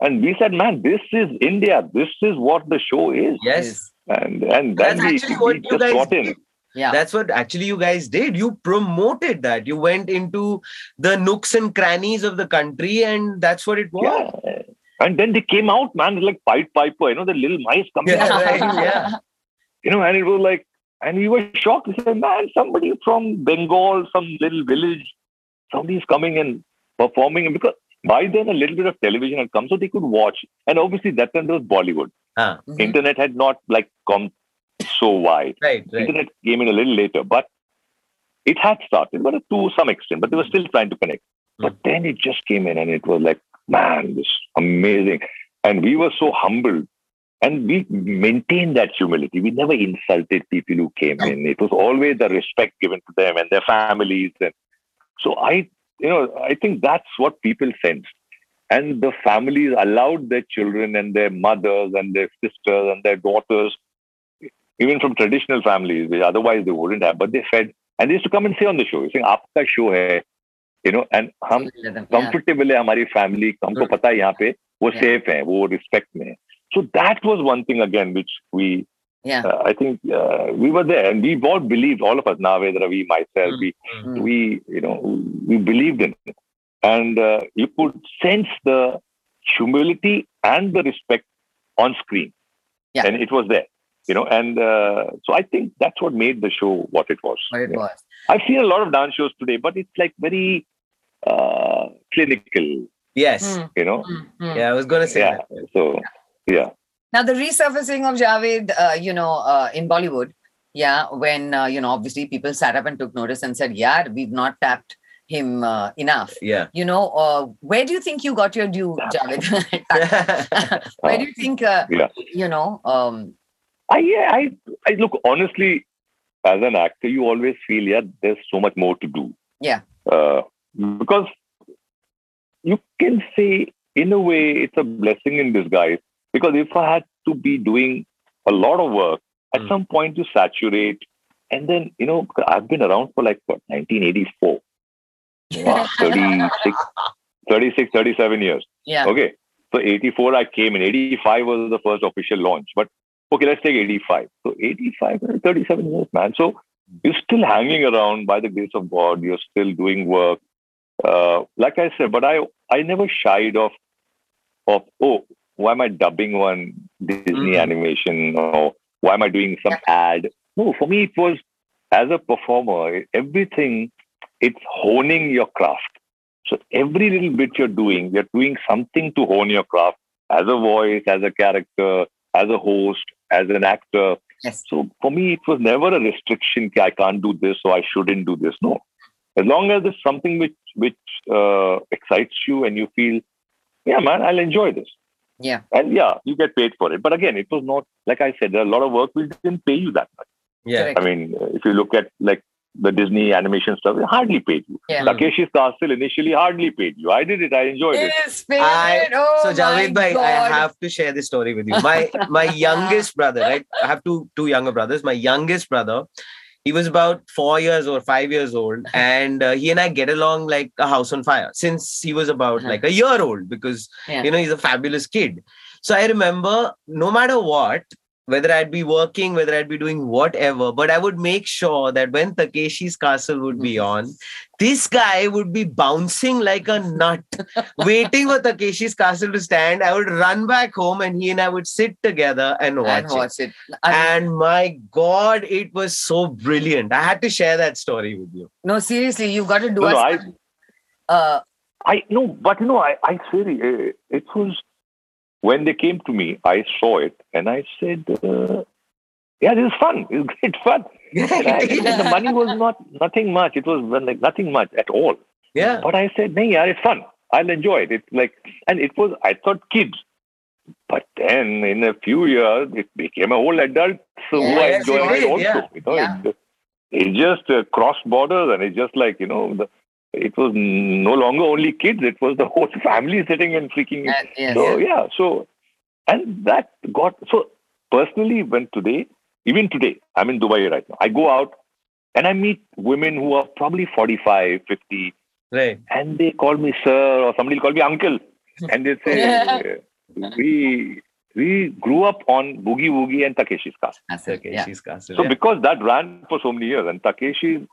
and we said, man, this is India. This is what the show is, Yes. and and That's we, actually what we you guys got in. did. Yeah. That's what actually you guys did. You promoted that. You went into the nooks and crannies of the country, and that's what it was. Yeah. And then they came out, man, like Pied Piper, you know, the little mice coming Yeah, out. right, yeah. [laughs] you know, and it was like, and we were shocked. We said, man, somebody from Bengal, some little village, somebody's coming and performing. And because by then a little bit of television had come, so they could watch. And obviously that time there was Bollywood. Ah, Mhm. Internet had not like come so wide. right, right. Internet came in a little later, but it had started, but to some extent, but they were still trying to connect. But then it just came in and it was like, man, this amazing. And we were so humbled. And we maintained that humility. We never insulted people who came in. It was always the respect given to them and their families. And so I, you know, I think that's what people sensed. And the families allowed their children and their mothers and their sisters and their daughters, even from traditional families, otherwise they wouldn't have, but they fed. And they used to come and say on the show, saying, Aapka show hai, you know, and हम Yeah. Comfortable है हमारी family हमको पता है यहाँ पे वो Yeah. Safe है वो रिस्पेक्ट में है so that was one thing again which we Yeah. uh, I think uh, we were there and we all believed all of us Naved Ravi myself Mm. we Mm. we you know we believed in it and uh, you could sense the humility and the respect on screen Yeah. and it was there you know and uh, so I think that's what made the show what it was What it Yeah. was. I've seen a lot of dance shows today but it's like very uh, clinical Yes. Mm. you know Mm, mm. Yeah, I was gonna say yeah that. so yeah Now, the resurfacing of Javed, uh, you know, uh, in Bollywood, yeah, when, uh, you know, obviously people sat up and took notice and said, yeah, we've not tapped him uh, enough. Yeah. You know, uh, where do you think you got your due, Javed? [laughs] [laughs] where do you think, uh, Yeah. you know, um, I, yeah, I, I look honestly, as an actor, you always feel yeah, there's so much more to do. Yeah. Uh, because you can say, in a way, it's a blessing in disguise. Because if I had to be doing a lot of work, at Mm. some point you saturate, and then you know I've been around for like what 1984, wow, 36, 36, 37 years. yeah, Okay. So 84 I came in. 85 was the first official launch. But okay, let's take 85. So 85, 37 years, man. So you're still hanging around by the grace of God. You're still doing work. Uh, like I said, but I I never shied off of oh, why am I dubbing one Disney Mhm. animation or why am I doing some ad? No, for me it was as a performer, everything it's honing your craft. So every little bit you're doing, you're doing something to hone your craft as a voice, as a character, as a host, as an actor. yes. So for me, it was never a restriction. I can't do this, so I shouldn't do this. No, as long as it's something which which uh, excites you and you feel, yeah, man, I'll enjoy this. Yeah. And yeah, you get paid for it. But again, it was not like I said. There are a lot of work which didn't pay you that much. Yeah. Correct. I mean, uh, if you look at like the Disney animation stuff, it hardly paid you. Yeah. Takeshi's Castle initially hardly paid you. I did it. I enjoyed it. His favorite. oh so Javed my bhai, I have to share this story with you. My my [laughs] youngest brother, right? I have two two younger brothers. My youngest brother, he was about four years or five years old, [laughs] and uh, he and I get along like a house on fire since he was about Uh-huh. like a year old because Yeah. you know he's a fabulous kid. So I remember no matter what, whether I'd be working, whether I'd be doing whatever, but I would make sure that when Takeshi's Castle would be on, this guy would be bouncing like a nut, [laughs] waiting for Takeshi's Castle to stand. I would run back home and he and I would sit together and watch and it. watch it. I mean, And my God, it was so brilliant. I had to share that story with you. no, seriously, you've got to do No, us. no, I- uh, I no, but you know, I I said it, it was when they came to me. I saw it and I said, uh, "Yeah, this is fun. It's great fun." [laughs] I, the money was not nothing much. It was like nothing much at all. yeah. But I said, "No, yeah, it's fun. I'll enjoy it." It's like, and it was. I thought kids, but then in a few years, it became a whole adult so who I Yes, enjoy it it also. yeah. You know, Yeah. it, it just uh, crossed borders, and it's just like you know, the, it was no longer only kids; it was the whole [laughs] family sitting and freaking. and- yes. So yeah, so and that got so personally when today, even today, I'm in Dubai right now. I go out and I meet women who are probably 45, 50, Right. and they call me sir or somebody call me uncle [laughs] and they say [laughs] we we grew up on boogie woogie and takeshi's castle That's it, yeah. Castle. so yeah. because that ran for so many years and takeshi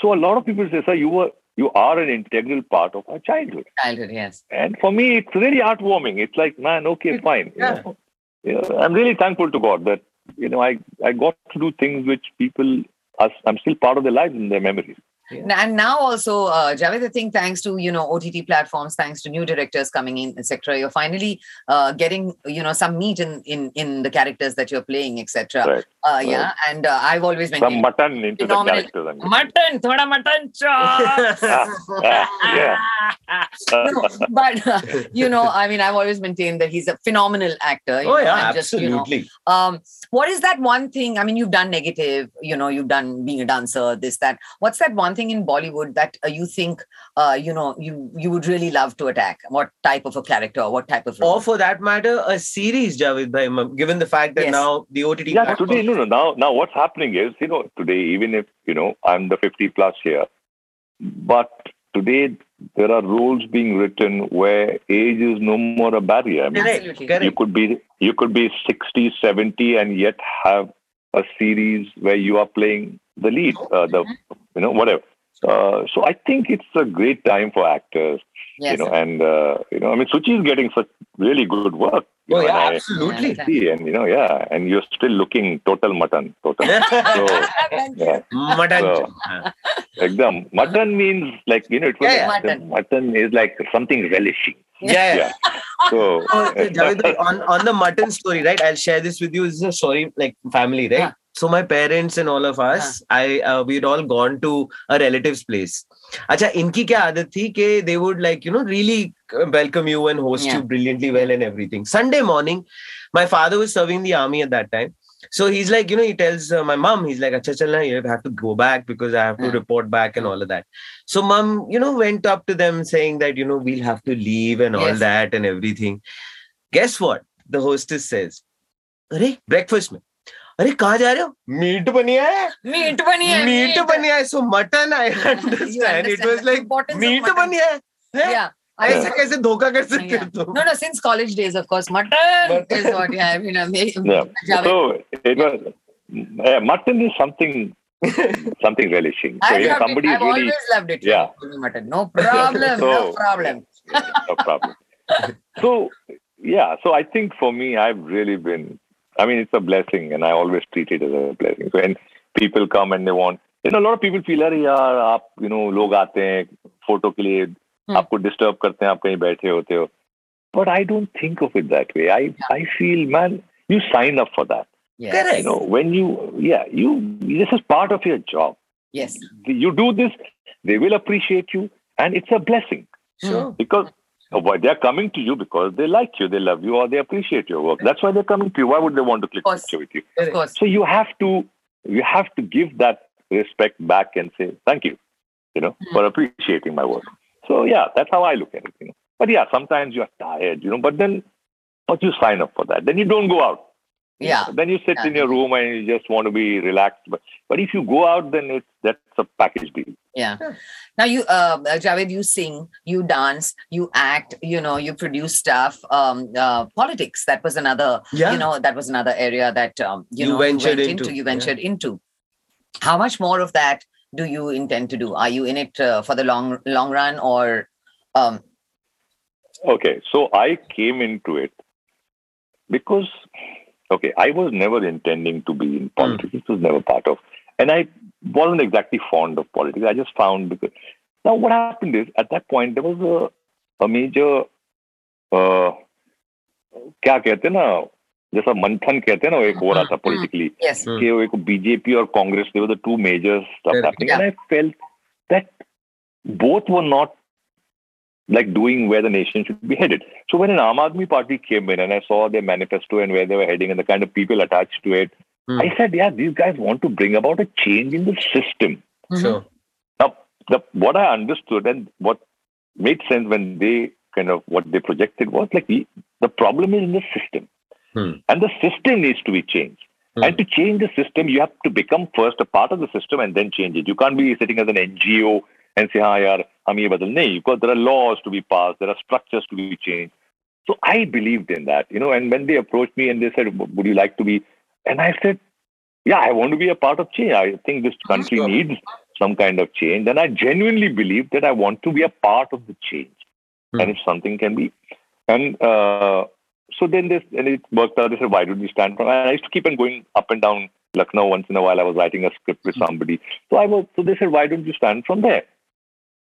so a lot of people say sir you were you are an integral part of our childhood Childhood, yes. and for me it's really heartwarming it's like man okay fine you Yeah. know. Yeah, i'm really thankful to god that you know i i got to do things which people are, i'm still part of their lives and their memories yeah. And now also, uh, Javed, I think thanks to you know OTT platforms, thanks to new directors coming in, etc., you're finally uh, getting you know some meat in in in the characters that you're playing, etc. Right. Uh, right. Yeah, and uh, I've always been some mutton into the characters. I'm mutton, thoda mutton chops. [laughs] yeah. [laughs] no, but uh, you know, I mean, I've always maintained that he's a phenomenal actor. oh know, yeah, absolutely. Just, you know, um, what is that one thing? I mean, you've done negative. You know, you've done being a dancer. This that. What's that one thing? In Bollywood that uh, you think, uh, you know, you you would really love to attack? What type of a character or what type of role? Or for that matter, a series, Javed Bhai, given the fact that Yes. now the OTT Yeah, platform- today, no, no. Now, now what's happening is, you know, today, even if, you know, I'm the 50 plus here, but today there are roles being written where age is no more a barrier. I mean, Absolutely. correct. you could be you could be 60 70 and yet have a series where you are playing the lead uh, the you know whatever uh, so i think it's a great time for actors yes. you know and uh, you know i mean suchi is getting such really good work you Oh know, yeah, and absolutely. Yeah. I see and you know yeah and you're still looking total mutton total [laughs] so yeah Mutton. So- [laughs] exam mutton means like you know it was Yeah, like, yeah. the mutton is like something relishing yeah. yeah so Oh, okay, [laughs] Javed on, on the mutton story, right? I'll share this with you. This is a story like family, right? Yeah. So my parents and all of us, I uh, we'd all gone to a relative's place. अच्छा इनकी क्या आदत थी कि they would like you know really welcome you and host Yeah. you brilliantly well and everything. Sunday morning, my father was serving the army at that time. So he's like, you know, he tells uh, my mom, he's like, Acha chalna, you have to go back because I have to Yeah. report back and all of that. So mom, you know, went up to them saying that, you know, we'll have to leave and all Yes. that and everything. Guess what? The hostess says, अरे breakfast में अरे कहा जा रहे हो meet बनिया है meat बनिया है मीट बनिया है so mutton I understand it was like meat Baniya है ऐसे कैसे धोखा कर सकते हो तुम no no since college days of course mutton is what I mean so mutton is something something relishing. So I've if somebody it. I've really, always loved it. Yeah. Mutton. No problem. so, no problem. no problem. so yeah, so I think for me, I've really been I mean, it's a blessing, and I always treat it as a blessing. So when people come and they want, you know, a lot of people feel, अरे यार आप, you know, लोग आते हैं photo के लिए आपको disturb करते हैं आप कहीं बैठे होते हो. But I don't think of it that way. I I feel, man, you sign up for that. Yes. Correct. You know, when you, yeah, you. This is part of your job. Yes. you do this, they will appreciate you, and it's a blessing Sure. because why they're coming to you because they like you, they love you, or they appreciate your work. That's why they're coming to you. Why would they want to click picture with you? Of course. So you have to you have to give that respect back and say thank you, you know, hmm. for appreciating my work. So yeah, that's how I look at it. You know, but yeah, sometimes you are tired, you know, but then but you sign up for that. Then you don't go out. You Yeah. Then you sit Yeah. in your room and you just want to be relaxed. But but if you go out, then it's that's a package deal. Yeah. Now you, uh, uh, Javed, you sing, you dance, you act, you know, you produce stuff. Um, uh, politics. That was another. Yeah. You know, that was another area that um, you, You know ventured went into, You yeah. ventured into. How much more of that do you intend to do? Are you in it uh, for the long long run, or um, Okay, so I came into it because, okay, I was never intending to be in politics. It was never part of, and I wasn't exactly fond of politics. I just found because now what happened is at that point there was a a major, uh, क्या कहते हैं ना जैसा मंथन कहते हैं ना वो एक हो रहा था हम्म, politically yes? Hmm. कि वो एक बीजेपी और Congress they were the two major stuff Correct. happening and I felt that both were not like doing where the nation should be headed. So when an Aam Aadmi party came in and I saw their manifesto and where they were heading and the kind of people attached to it, Hmm. I said, yeah, these guys want to bring about a change in the system. Sure. Now, the, what I understood and what made sense when they kind of what they projected was like the, the problem is in the system. Hmm. And the system needs to be changed. Hmm. And to change the system, you have to become first a part of the system and then change it. You can't be sitting as an NGO and say, ha, yaar, ye badal. Nahin, because there are laws to be passed, there are structures to be changed. So I believed in that, you know, and when they approached me and they said, would you like to be? And I said, yeah, I want to be a part of change. I think this country Sure. needs some kind of change. And I genuinely believe that I want to be a part of the change. Hmm. And if something can be. And uh, so then this, and it worked out. They said, why did we stand for? And I used to keep on going up and down Lucknow once in a while. I was writing a script with somebody. So I was. So they said, why don't you stand from there?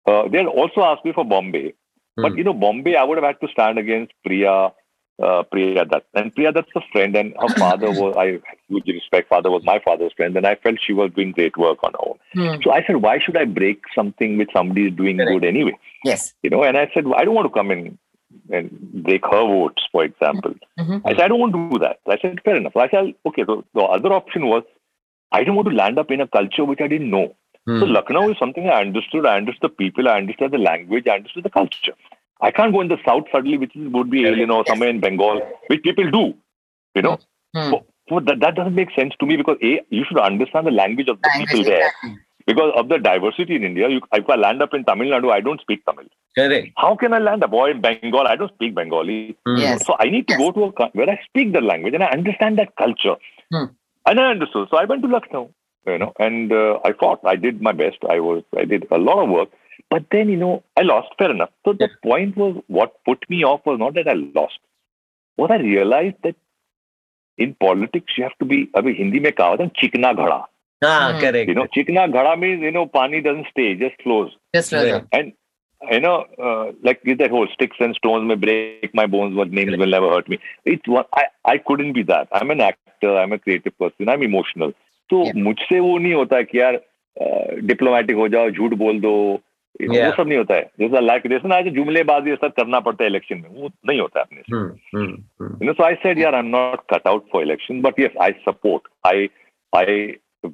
Uh, they had also asked me for Bombay, but Hmm. you know, Bombay, I would have had to stand against Priya. Uh, Priya Dutt. And Priya Dutt's a friend, and her father [coughs] was, I huge respect, father was my father's friend, and I felt she was doing great work on her own. Hmm. So I said, why should I break something which somebody is doing Correct. good anyway? Yes. You know, and I said, I don't want to come in and break her votes, for example. Mhm. I said, I don't want to do that. I said, fair enough. I said, okay, so the other option was, I don't want to land up in a culture which I didn't know. So Hmm. Lucknow is something I understood. I understood the people. I understood the language. I understood the culture. I can't go in the south suddenly, which is, would be alien or somewhere in Bengal, which people do. You know, Hmm. so, so that, that doesn't make sense to me because a you should understand the language of the Language, people there exactly. because of the diversity in India. You, if I land up in Tamil Nadu, I don't speak Tamil. Correct. How can I land up? Or in Bengal, I don't speak Bengali. Hmm. Yes. So I need to Yes. go to a coun- where I speak the language and I understand that culture. Hmm. And I understood. So I went to Lucknow, you know. And uh, I fought. I did my best. I was. I did a lot of work. But then, you know, I lost. Fair enough. So the point was, what put me off was not that I lost. What I realized that in politics, you have to be. I mean, Hindi mein kaha hota chikna ghada. Ah, correct. You know, chikna ghada means you know, pani doesn't stay, just flows. Just flows. And you know, uh, like that oh, whole sticks and stones may break my bones, but names will never hurt me. It's one. I I couldn't be that. I'm an actor. I'm a creative person. I'm emotional. तो Yeah. मुझसे वो नहीं होता है कि यार diplomatic हो जाओ झूठ बोल दो You know, Yeah. वो सब नहीं होता है जैसा लाइक जैसे ना जुमलेबाजी ये सब करना पड़ता है इलेक्शन में वो नहीं होता है अपने से Hmm. Hmm. Hmm. you know, so I said, yeah, I'm not cut out for election, but yes, I support. I I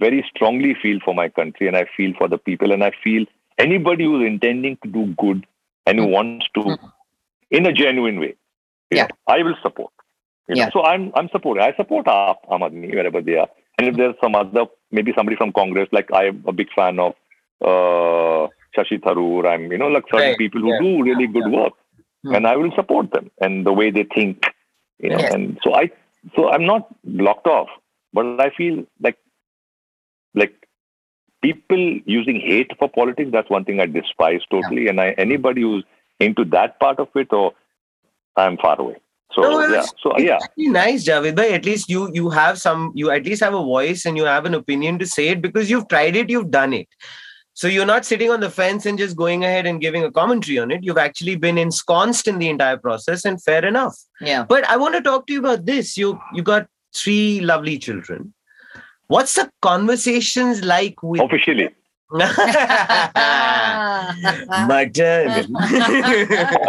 very strongly feel for my country, and I feel for the people, and I feel anybody who's intending to do good and who wants to, in a genuine way, you Yeah. know, I will support. You know, Yeah. so I'm I'm supporting. I support Aap, Aam Aadmi wherever they are, and if there's some other, maybe somebody from Congress, like I'm a big fan of uh, Shashi Tharoor. I'm you know like certain Right. people who Yeah. do really good work, Hmm. and I will support them and the way they think. You know, Yes. and so I so I'm not blocked off, but I feel like like people using hate for politics. That's one thing I despise totally, and I anybody who's into that part of it, or I'm far away. So No, yeah, so it's yeah, actually nice, Javed. But at least you you have some you at least have a voice and you have an opinion to say it because you've tried it, you've done it. So you're not sitting on the fence and just going ahead and giving a commentary on it. You've actually been ensconced in the entire process, and fair enough. Yeah. But I want to talk to you about this. You you got three lovely children. What's the conversations like with officially. [laughs] mutton? [laughs]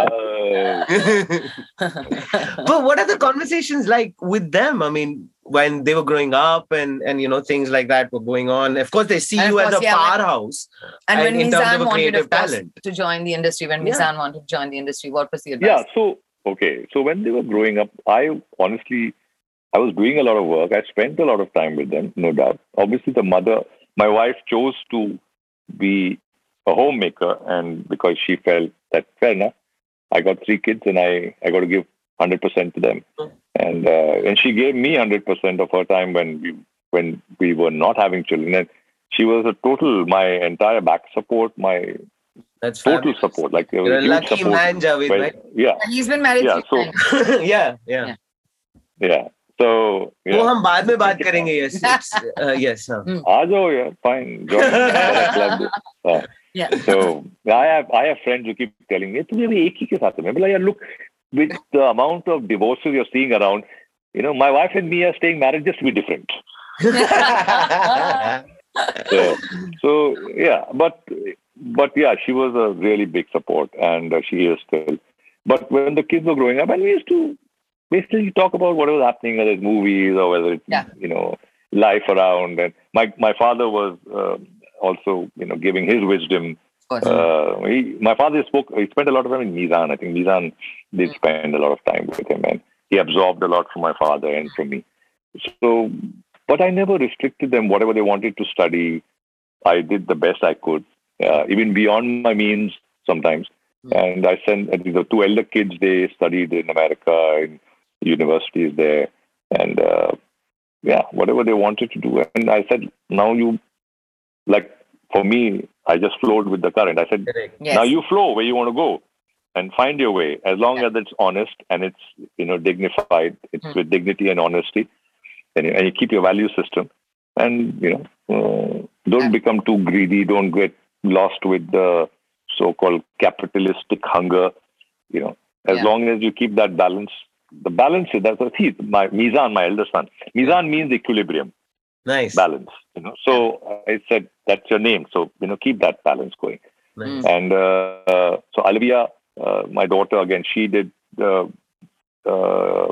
Uh, [laughs] but what are the conversations like with them? I mean, when they were growing up and and you know things like that were going on. Of course, they see And of you as a yeah, powerhouse. And when And in terms Mizan a wanted, creative of course, talent. to join the industry, when Yeah. Mizan wanted to join the industry, what was the advice? yeah. So okay, so when they were growing up, I honestly, I was doing a lot of work. I spent a lot of time with them, no doubt. Obviously, the mother, my wife, chose to be a homemaker, and because she felt that fair enough, I got three kids, and I I got to give hundred percent to them, and uh, and she gave me hundred percent of her time when we when we were not having children, and she was a total my entire back support, my That's total fabulous. support. Like there was You're a huge lucky support. man, Javed. Well, right? yeah, And he's been married Yeah, three so- times. [laughs] yeah, yeah. Yeah. yeah. So वो yeah. हम बाद में बात [laughs] करेंगे yes it's, uh, yes हाँ. आ जाओ यार fine [laughs] Yeah. [laughs] So I have I have friends who keep telling me, "Tumhe bhi ek hi ke saath mein." Like, look, with the amount of divorces you're seeing around, you know, my wife and me are staying married just to be different. [laughs] so, so yeah, but but yeah, she was a really big support, and she is still. But when the kids were growing up, and we used to basically talk about what was happening, whether it's movies or whether it's you know life around. And my my father was uh, also you know giving his wisdom. Uh, he, my father spoke he spent a lot of time in Mizan I think Mizan did spend a lot of time with him and he absorbed a lot from my father and from me. So but I never restricted them whatever they wanted to study I did the best I could uh, even beyond my means sometimes. And I sent the two elder kids they studied in America in universities there. And uh, yeah whatever they wanted to do. And I said now you like for me I just flowed with the current I said yes. now you flow where you want to go and find your way as long as it's honest and it's you know dignified it's Hmm. with dignity and honesty and, and you keep your value system and you know, uh, don't become too greedy. Don't get lost with the so-called capitalistic hunger. You know, as Yeah. long as you keep that balance, the balance is that's what he, my Mizan, my elder son. Mizan means equilibrium, Nice. balance. You know, so I said that's your name. So you know, keep that balance going. Nice. And uh, so Alvia, uh, my daughter, again, she did the uh,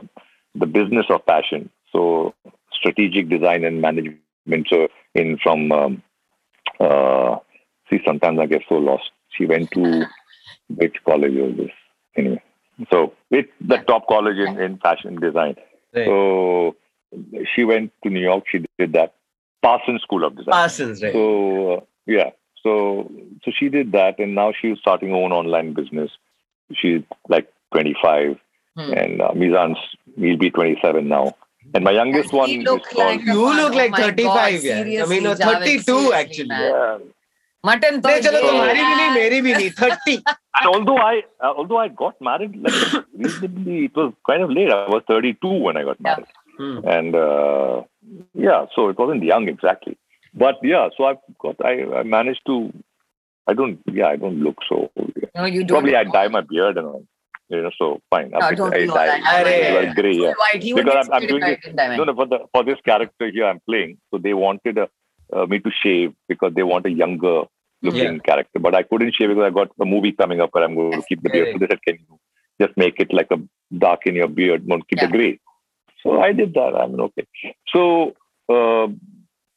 the business of fashion. So strategic design and management. So in from um, uh, see, sometimes I get so lost. She went to [laughs] which college was this? Anyway, so it's the top college in, in fashion design. Right. So she went to New York. She did that Parsons School of Design. Parsons, right? So uh, yeah, so so she did that, and now she's starting her own online business. She's like 25, Hmm. and uh, Mizan's he'll be 27 now. And my youngest Does one he is look called. like- You look Oh like my God, 35, yeah. I mean, no, seriously, Javed, 32 seriously, actually. man. Yeah. Mutton to नहीं चलो ये तुम्हारी भी नहीं है। मेरी भी नहीं 30 [laughs] And although I uh, although I got married like reasonably, it was kind of late. I was 32 when I got Yeah. married, Hmm. and uh, yeah, so it wasn't young exactly. But yeah, so I've got I, I managed to. I don't. Yeah, I don't look so. old. Yeah. No, you don't. Probably I dye my beard and all. You know, so fine. No, I, don't I do all that. dye Arey. it was grey. Yeah. White. He would Because get I'm- I'm doing scared if I dye No, no. For the for this character here, I'm playing. So they wanted a, uh, me to shave because they want a younger looking character. But I couldn't shave because I got a movie coming up where I'm going to keep the beard. So they said, can you just make it like a dark in your beard, not keep Yeah. the grey. So I did that. I mean, okay. So. Uh,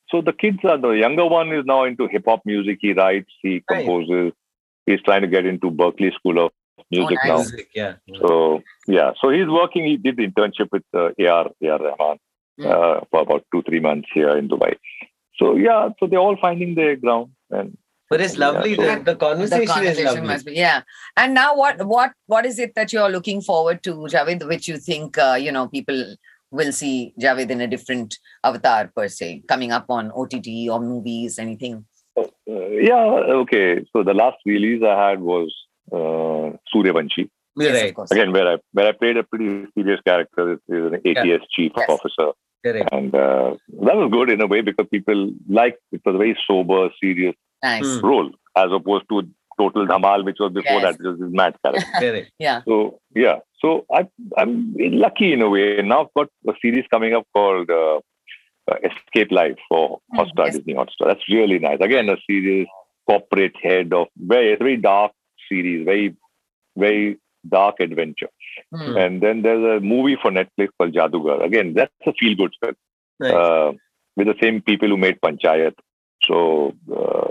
so the kids are the younger one is now into hip hop music. He writes, he Right. composes. He's trying to get into Berklee School of Music nice. now. Music, yeah. So yeah, so he's working. He did the internship with uh, AR AR Rahman Mm. uh, for about two three months here in Dubai. So yeah, so they're all finding their ground, and But it's lovely. Yeah, the, the conversation, the conversation is lovely. must be yeah. And now, what what what is it that you're looking forward to, Javed? Which you think uh, you know people will see Javed in a different avatar per se, coming up on OTT or movies, anything? uh, yeah, okay. So the last release I had was uh, Suryavanshi You're Yes, right. again, where I where I played a pretty serious character. This is an ATS chief Yes. officer, Correct. and uh, that was good in a way because people liked it was a very sober, serious Nice. Mm. role as opposed to Total Dhamal, which was before Yes. that, which was this mad [laughs] character. Yeah. So yeah, so I I'm lucky in a way. Now I've got a series coming up called uh, uh, Escaype Live for Hmm, Hotstar yes. Disney Hotstar. That's really nice. Again, a serious corporate head of very very dark series, very very dark adventure. Hmm. And then there's a movie for Netflix called Jadugar. Again, that's a feel good film Nice. uh, with the same people who made Panchayat. So uh,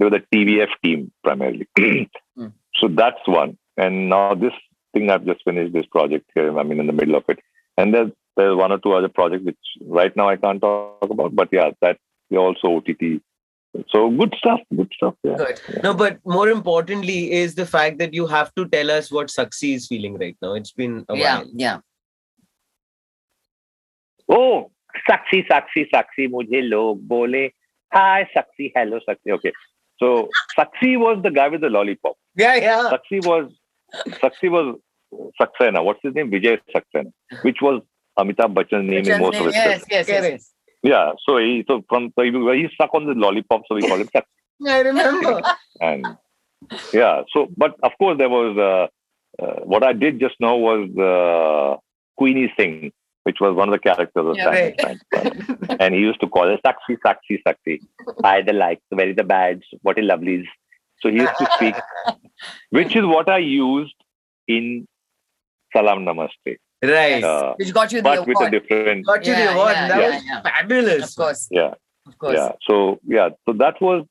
they were the TVF team primarily. [clears throat] Mm. So that's one. And now this thing I've just finished this project here. I mean, in the middle of it. And there's there's one or two other projects which right now I can't talk about. But yeah, that they're also OTT. So good stuff. Good stuff. Yeah. Good. No, but more importantly is the fact that you have to tell us what Saksi is feeling right now. It's been a Yeah. while. Yeah. Oh, Saksi, Saksi, Saksi. मुझे लोग बोले hi, Saksi, hello, Saksi. Okay. So Saksi was the guy with the lollipop. Yeah, yeah. Saksi was Saksi was Saxena. What's his name? Vijay Saxena, which was Amitabh Bachchan's name in most of his yes, films. yes, yes, yes. Yeah. So he so from so he, he stuck on the lollipop, so we call him Saksi. I remember. [laughs] And yeah. So, but of course, there was uh, uh, what I did just now was uh, Queenie Singh, which was one of the characters of Yeah, Science Science. and he used to call it Saksi, Saksi, Saksi. I the likes, where is the bads, what is lovelies. So he used to speak, [laughs] which is what I used in Salam Namaste, Right. uh, Which got you the but with a different, Got you the award. yeah, that yeah, was yeah. fabulous. Of course. yeah, Of course. yeah. So yeah, so that was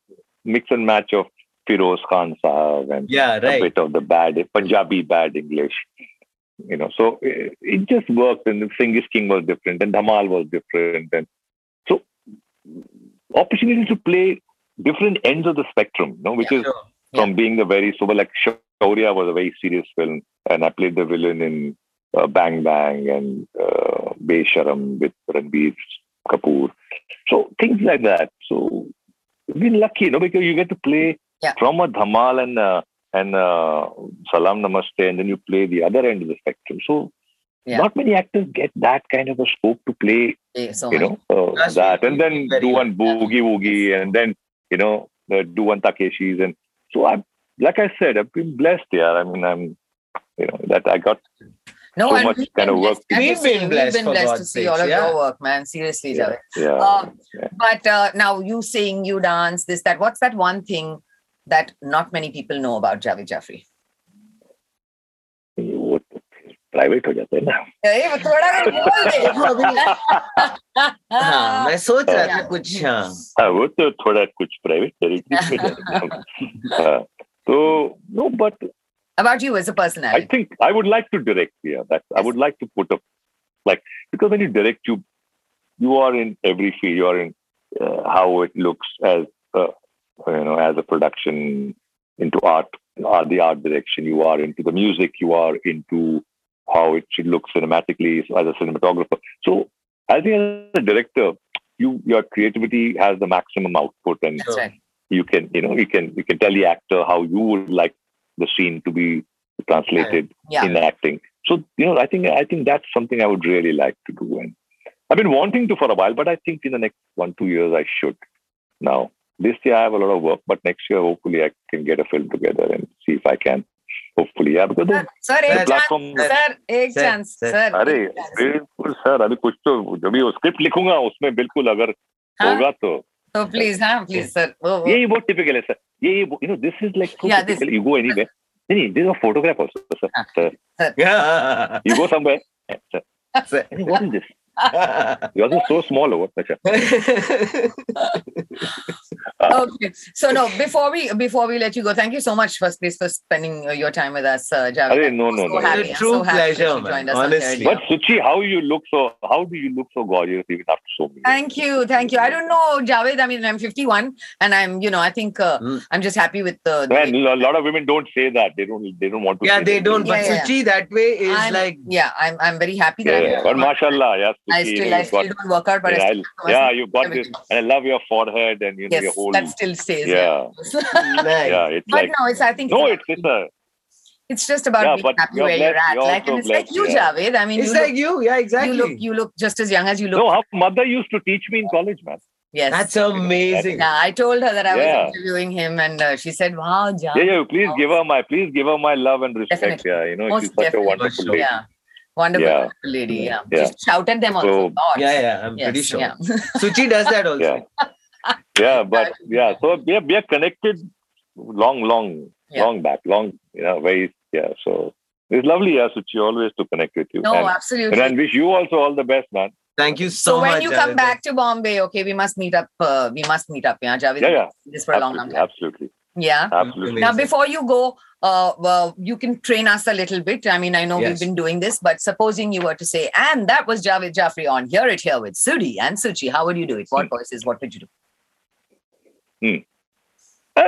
mix and match of Firoz Khan Sahab and Yeah, a bit of the bad Punjabi bad English. You know, so it, it just worked. And the Singh Is Kinng was different, and Dhamal was different, and so opportunity to play different ends of the spectrum. You know, which is Sure. from being a very sober, like Shaurya was a very serious film, and I played the villain in uh, Bang Bang and uh, Besharam with Ranbir Kapoor. So things like that. So we've been lucky, you know, because you get to play Yeah. from a Dhamal and uh, and uh, Salam Namaste, and then you play the other end of the spectrum. So Yeah. not many actors get that kind of a scope to play, Yeah, so you know, uh, that, and then do one Yeah. boogie woogie, and then you know, uh, do one Takeshi's, and so I'm like I said, I've been blessed. Yeah, I mean, I'm, you know, that I got No, so and much we've kind of work. We've been blessed, We've been blessed to see all of yeah. your work, man. Seriously, yeah, yeah. Um, yeah. But uh, now you sing, you dance, this, that. What's that one thing that not many people know about Jaaved Jaaferi? हो जाते हैं ना। थोड़ा [laughs] हाँ, मैं सोच रहा था कुछ वो तो थोड़ा कुछ about you as a person, i think i would like to direct yeah that yes. i would like to put up like because when you direct you you are in every field you are in uh, how it looks as uh, you know as a production into art, uh, the art direction. You are into the music. You are into how it should look cinematically so as a cinematographer. So as a director, you your creativity has the maximum output, and right. you can you know you can you can tell the actor how you would like the scene to be translated Yeah. in acting. So you know, I think I think that's something I would really like to do, and I've been wanting to for a while, but I think in the next one two years I should. Now this year I have a lot of work, but next year hopefully I can get a film together and see if I can. Hopefully, yeah, because the, Sir, the एक platform. chance, sir, एक Sir, chance, sir. sir. अरे एक chance. बिल्कुल sir अभी कुछ तो जब भी वो स्क्रिप्ट लिखूंगा उसमें बिल्कुल अगर हाँ? होगा तो So please, huh? Please, sir. वो- वो- यही बहुत टिपिकल है सर ये you know this is like Yeah, this- you go anywhere नहीं नहीं this is a photograph also sir sir yeah. you go somewhere sir Sir. what is this yours is so small or what [laughs] Acha. Okay. So no, before we before we let you go, thank you so much first please for spending uh, your time with us, uh, Javed. Arey, I'm no, so no, no. happy. It's a I'm true so pleasure, you man. us Honestly. But Suchi how you look so how do you look so gorgeous even after so many years? Thank you, thank you. I don't know, Javed. I mean, I'm 51, and I'm, you know, I think uh, Mm. I'm just happy with the. the Man, a lot of women don't say that. They don't. They don't want to. yeah, say they that. don't. But Yeah, yeah. Suchi that way is I'm- like yeah, I'm, I'm very happy Yeah, I'm yeah. But mashallah, yes. I still, you know, I you've still got- don't work out, but yeah, I still yeah, you got this, and I love your forehead and you know Yes, your whole. that still stays. yeah, nice. [laughs] yeah. It's But like no, it's I think no, it's, it's it's a it's just about Yeah, being happy you're where you're blessed, at. you're Like, and also it's like you, yeah. Javed. I mean, It's you like you, yeah, exactly. you look, you look just as young as you look. no. Her mother used to teach me in college, man. yes, That's amazing. Yeah, I told her that I Yeah. was interviewing him, and uh, she said, "Wow, Javed." Yeah, yeah. Please give her my please give her my love and respect. Definitely. Yeah, you know Most she's such a wonderful For lady. Yeah. Wonderful, Yeah. wonderful lady. Yeah. Yeah. She shouted them also. So- lots. Yeah, yeah, I'm Yes, pretty sure. Yeah. Suchi does that [laughs] also. Yeah. Yeah, [laughs] but yeah, so we are, we are connected long, long, Yeah. long back, long, you know, very, yeah. So it's lovely, yeah, Suchi, always to connect with you. no, and, absolutely. and I wish you also all the best, man. Thank you so, much. so when much. you come Javed. back to Bombay, okay, we must meet up. Uh, we must meet up. Yeah, Javed. Yeah, yeah. This for a long, long Absolutely, time. absolutely, Yeah. absolutely. Now, before you go, uh, well, you can train us a little bit. I mean, I know we've been doing this, but supposing you were to say, and that was Jaaved Jaaferi on Hear It Here with Sudhi and Suchi, how would you do it? What voices? What would you do? Mm. Uh,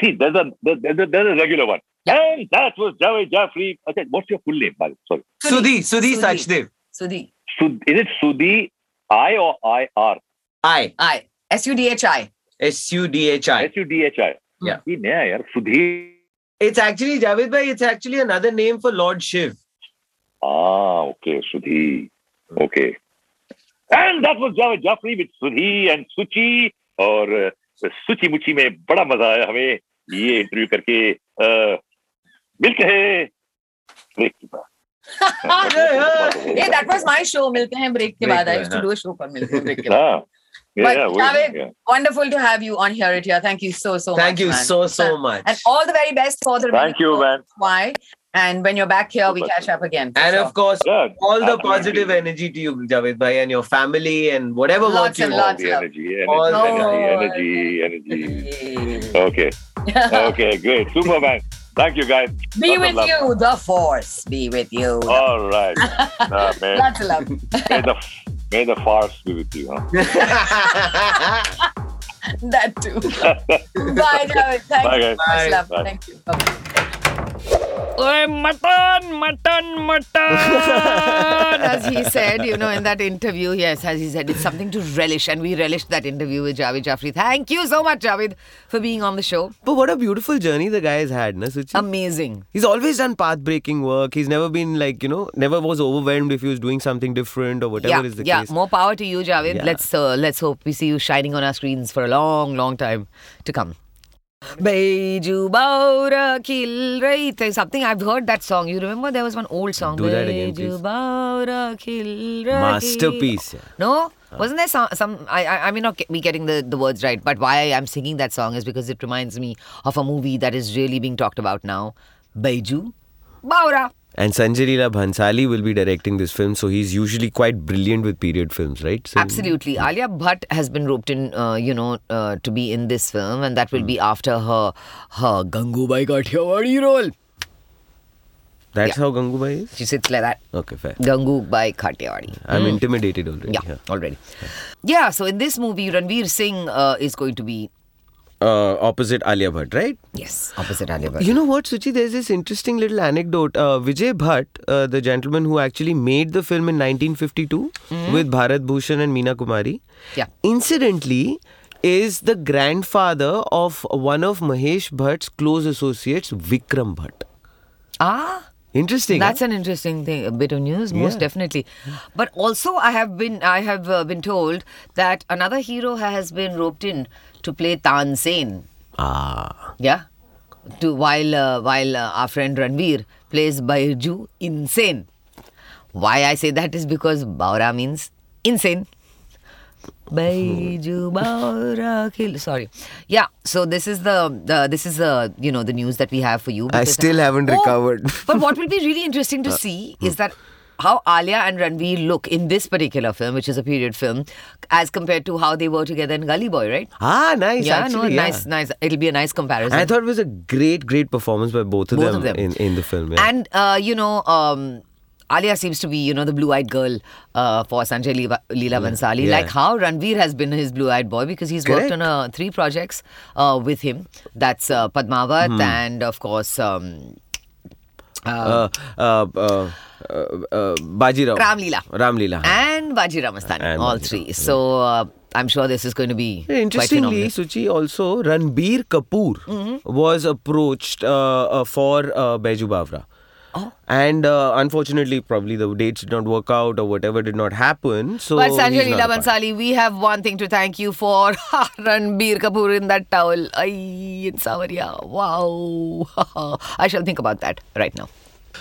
see, there's a, there's a there's a regular one. Yeah. And that was Jaaved Jaaferi. I said, what's your full name? Sorry. Sudhi. Sudhi, Sudhi. Sachdev. Sudhi. Sud, is it Sudhi I or I R? I. I. S U D H I. S U D H I. S U D H I. Yeah. yeah. Sudhi. It's actually, Javed bhai, it's actually another name for Lord Shiv. Ah, okay. Sudhi. Okay. And that was Jaaved Jaaferi with Sudhi and Suchi or... Uh, सुची मुची में बड़ा मज़ा आया हमें ये interview करके uh, मिलते हैं ब्रेक के बाद that was my show. Hain break ke Break baad. I used to do a show called Milte hain break ke baad. हाँ yeah, But yeah, Javed, yeah. Wonderful to have you on Here. Thank you so, so Thank much. Thank you man. so, so much. And all the very best for the Thank you, man. Why? And when you're back here, we Super. catch up again. And sure. of course, Yeah, all the positive energy to you, Javed bhai, and your family and whatever work Lots you and do. All lots the of- energy, All energy, energy, energy, energy. Okay, okay, great, super man. Thank you, guys. Be Lots of with you, the force. Be with you. All right, Ah, [laughs] man. Lots of love. May the may the farce be with you, huh? [laughs] that too. [laughs] Bye, Javed. Thank Bye, you. guys. Much Bye. love. Bye. Thank you. Bye. Oi, mutton, mutton, mutton. as he said, you know, in that interview, yes, as he said, it's something to relish, and we relished that interview with Jaaved Jaaferi. Thank you so much, Javed, for being on the show. But what a beautiful journey the guy has had, na Suchi? Amazing. He's always done path breaking work. He's never been like, you know, never was overwhelmed if he was doing something different or whatever yeah, is the yeah. case. Yeah, more power to you, Javed. Yeah. Let's uh, let's hope we see you shining on our screens for a long, long time to come. Beju Baura Kil Rahi Thi. Something I've heard that song. You remember there was one old song. Do that again, Beju please. Baura Kil. Masterpiece. No, wasn't there some? some I, I I may not be getting the, the words right, but why I'm singing that song is because it reminds me of a movie that is really being talked about now, Baiju Baura. And Sanjay Leela Bhansali will be directing this film, so he's usually quite brilliant with period films, right? So Absolutely, Alia Bhatt has been roped in, uh, you know, uh, to be in this film, and that will be after her her Gangubai Kathiawadi role. That's Yeah. how Gangubai is? She sits like that, Okay, fair. Gangubai Kathiawadi. I'm intimidated already. Yeah, already. Yeah, so in this movie, Ranveer Singh uh, is going to be Uh, opposite Alia Bhatt, right? yes opposite Alia Bhatt. You know what, Suchi? There's this interesting little anecdote. Uh, Vijay Bhatt, uh, the gentleman who actually made the film in 1952 with Bharat Bhushan and Meena Kumari, Yeah. incidentally, is the grandfather of one of Mahesh Bhatt's close associates, Vikram Bhatt. Ah. Interesting. That's huh? an interesting thing, a bit of news, most Yeah. definitely. But also, I have been, I have uh, been told that another hero has been roped in to play Tansen. ah. Yeah, to while uh, while uh, our friend Ranveer plays Baiju insane. Why I say that is because Baura means insane. Baiju Baura kill. Sorry. Yeah. So this is the, the this is the you know the news that we have for you. I still haven't Oh, recovered. but what will be really interesting to [laughs] see is that how Alia and Ranveer look in this particular film, which is a period film, as compared to how they were together in Gully Boy, right? Ah, nice. yeah, actually, no, yeah. nice, nice. It'll be a nice comparison. And I thought it was a great, great performance by both of, Both them, of them. In, in the film. Yeah. And uh, you know, um, Alia seems to be, you know, the blue-eyed girl uh, for Sanjay Leela, Leela Bhansali, Yeah. like how Ranveer has been his blue-eyed boy because he's worked on uh, three projects uh, with him. That's uh, Padmavat Hmm. and of course um, uh, uh, uh, Bajirao. Ram Leela. Ram Leela. and Bajirao Mastani, And all three. So uh, I'm sure this is going to be Interestingly. Suchi also Ranbir Kapoor Mm-hmm. was approached uh, uh, for uh, Baiju Bavra. Oh. And uh, unfortunately, probably the dates did not work out or whatever did not happen. So But Sanjay Leela. Bhansali, we have one thing to thank you for. [laughs] Ranbir Kapoor in that towel. Ay, in Saawariya. Wow. [laughs] I shall think about that right now.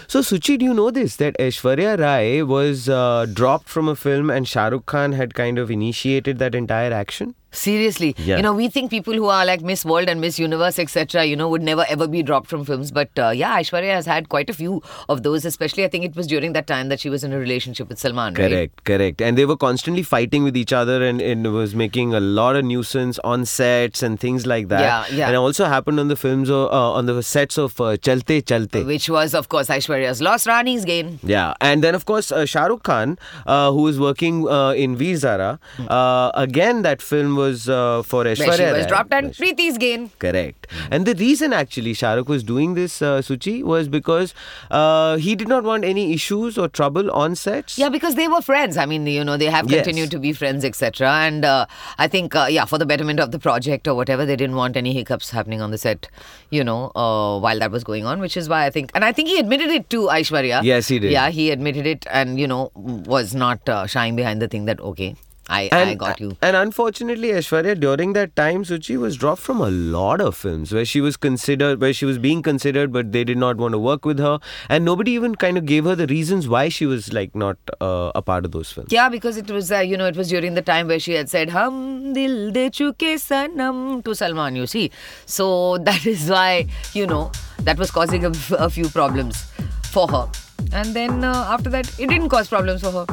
So, Suchi, do you know this? That Aishwarya Rai was uh, dropped from a film and Shah Rukh Khan had kind of initiated that entire action? Seriously, Yeah. you know, we think people who are like Miss World and Miss Universe, etc., you know, would never ever be dropped from films. But uh, yeah, Aishwarya has had quite a few of those, especially I think it was during that time that she was in a relationship with Salman. right? Correct, correct. And they were constantly fighting with each other and, and it was making a lot of nuisance on sets and things like that. Yeah, yeah. And it also happened on the films, uh, uh, on the sets of uh, Chalte Chalte. Which was, of course, Aishwarya's lost Rani's gain. Yeah, and then of course uh, Shah Rukh Khan, uh, who was working uh, in Veer Zara, uh, again that film was uh, for Aishwarya. Where she was Rai. dropped and Preity's gain. Correct. And the reason actually Shah Rukh was doing this, uh, Suchi, was because uh, he did not want any issues or trouble on sets. Yeah, because they were friends. I mean, you know, they have Yes. continued to be friends, etc. And uh, I think, uh, yeah, for the betterment of the project or whatever, they didn't want any hiccups happening on the set, you know, uh, while that was going on, which is why I think, and I think he admitted it to Aishwarya. Yes, he did. Yeah, he admitted it and, you know, was not uh, shying behind the thing that, okay, I, I got you. And unfortunately, Aishwarya during that time, Suchi was dropped from a lot of films where she was considered, where she was being considered, but they did not want to work with her, and nobody even kind of gave her the reasons why she was like not uh, a part of those films. Yeah, because it was, uh, you know, it was during the time where she had said, Hum dil de chuke sanam to Salman, you see. So [laughs] that is why, you know, that was causing a, a few problems for her. And then uh, after that, it didn't cause problems for her.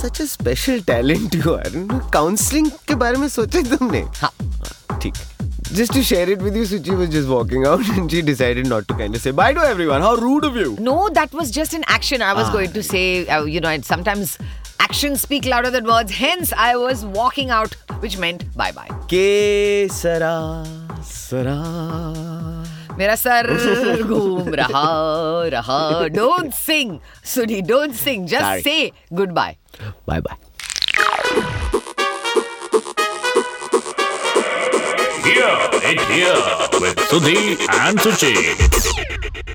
Such a special talent you are. Counseling के बारे में सोचा तुमने? हाँ. ठीक. Just to share it with you, Suchi was just walking out and she decided not to kind of say bye to everyone. How rude of you! No, that was just an action. I was Ah. going to say, uh, you know, and sometimes actions speak louder than words. Hence, I was walking out, which meant bye bye. के सरा सरा मेरा सर घूम रहा रहा। Don't sing Sunny don't sing just say goodbye bye bye Here, it here with Sudhi and Suchi.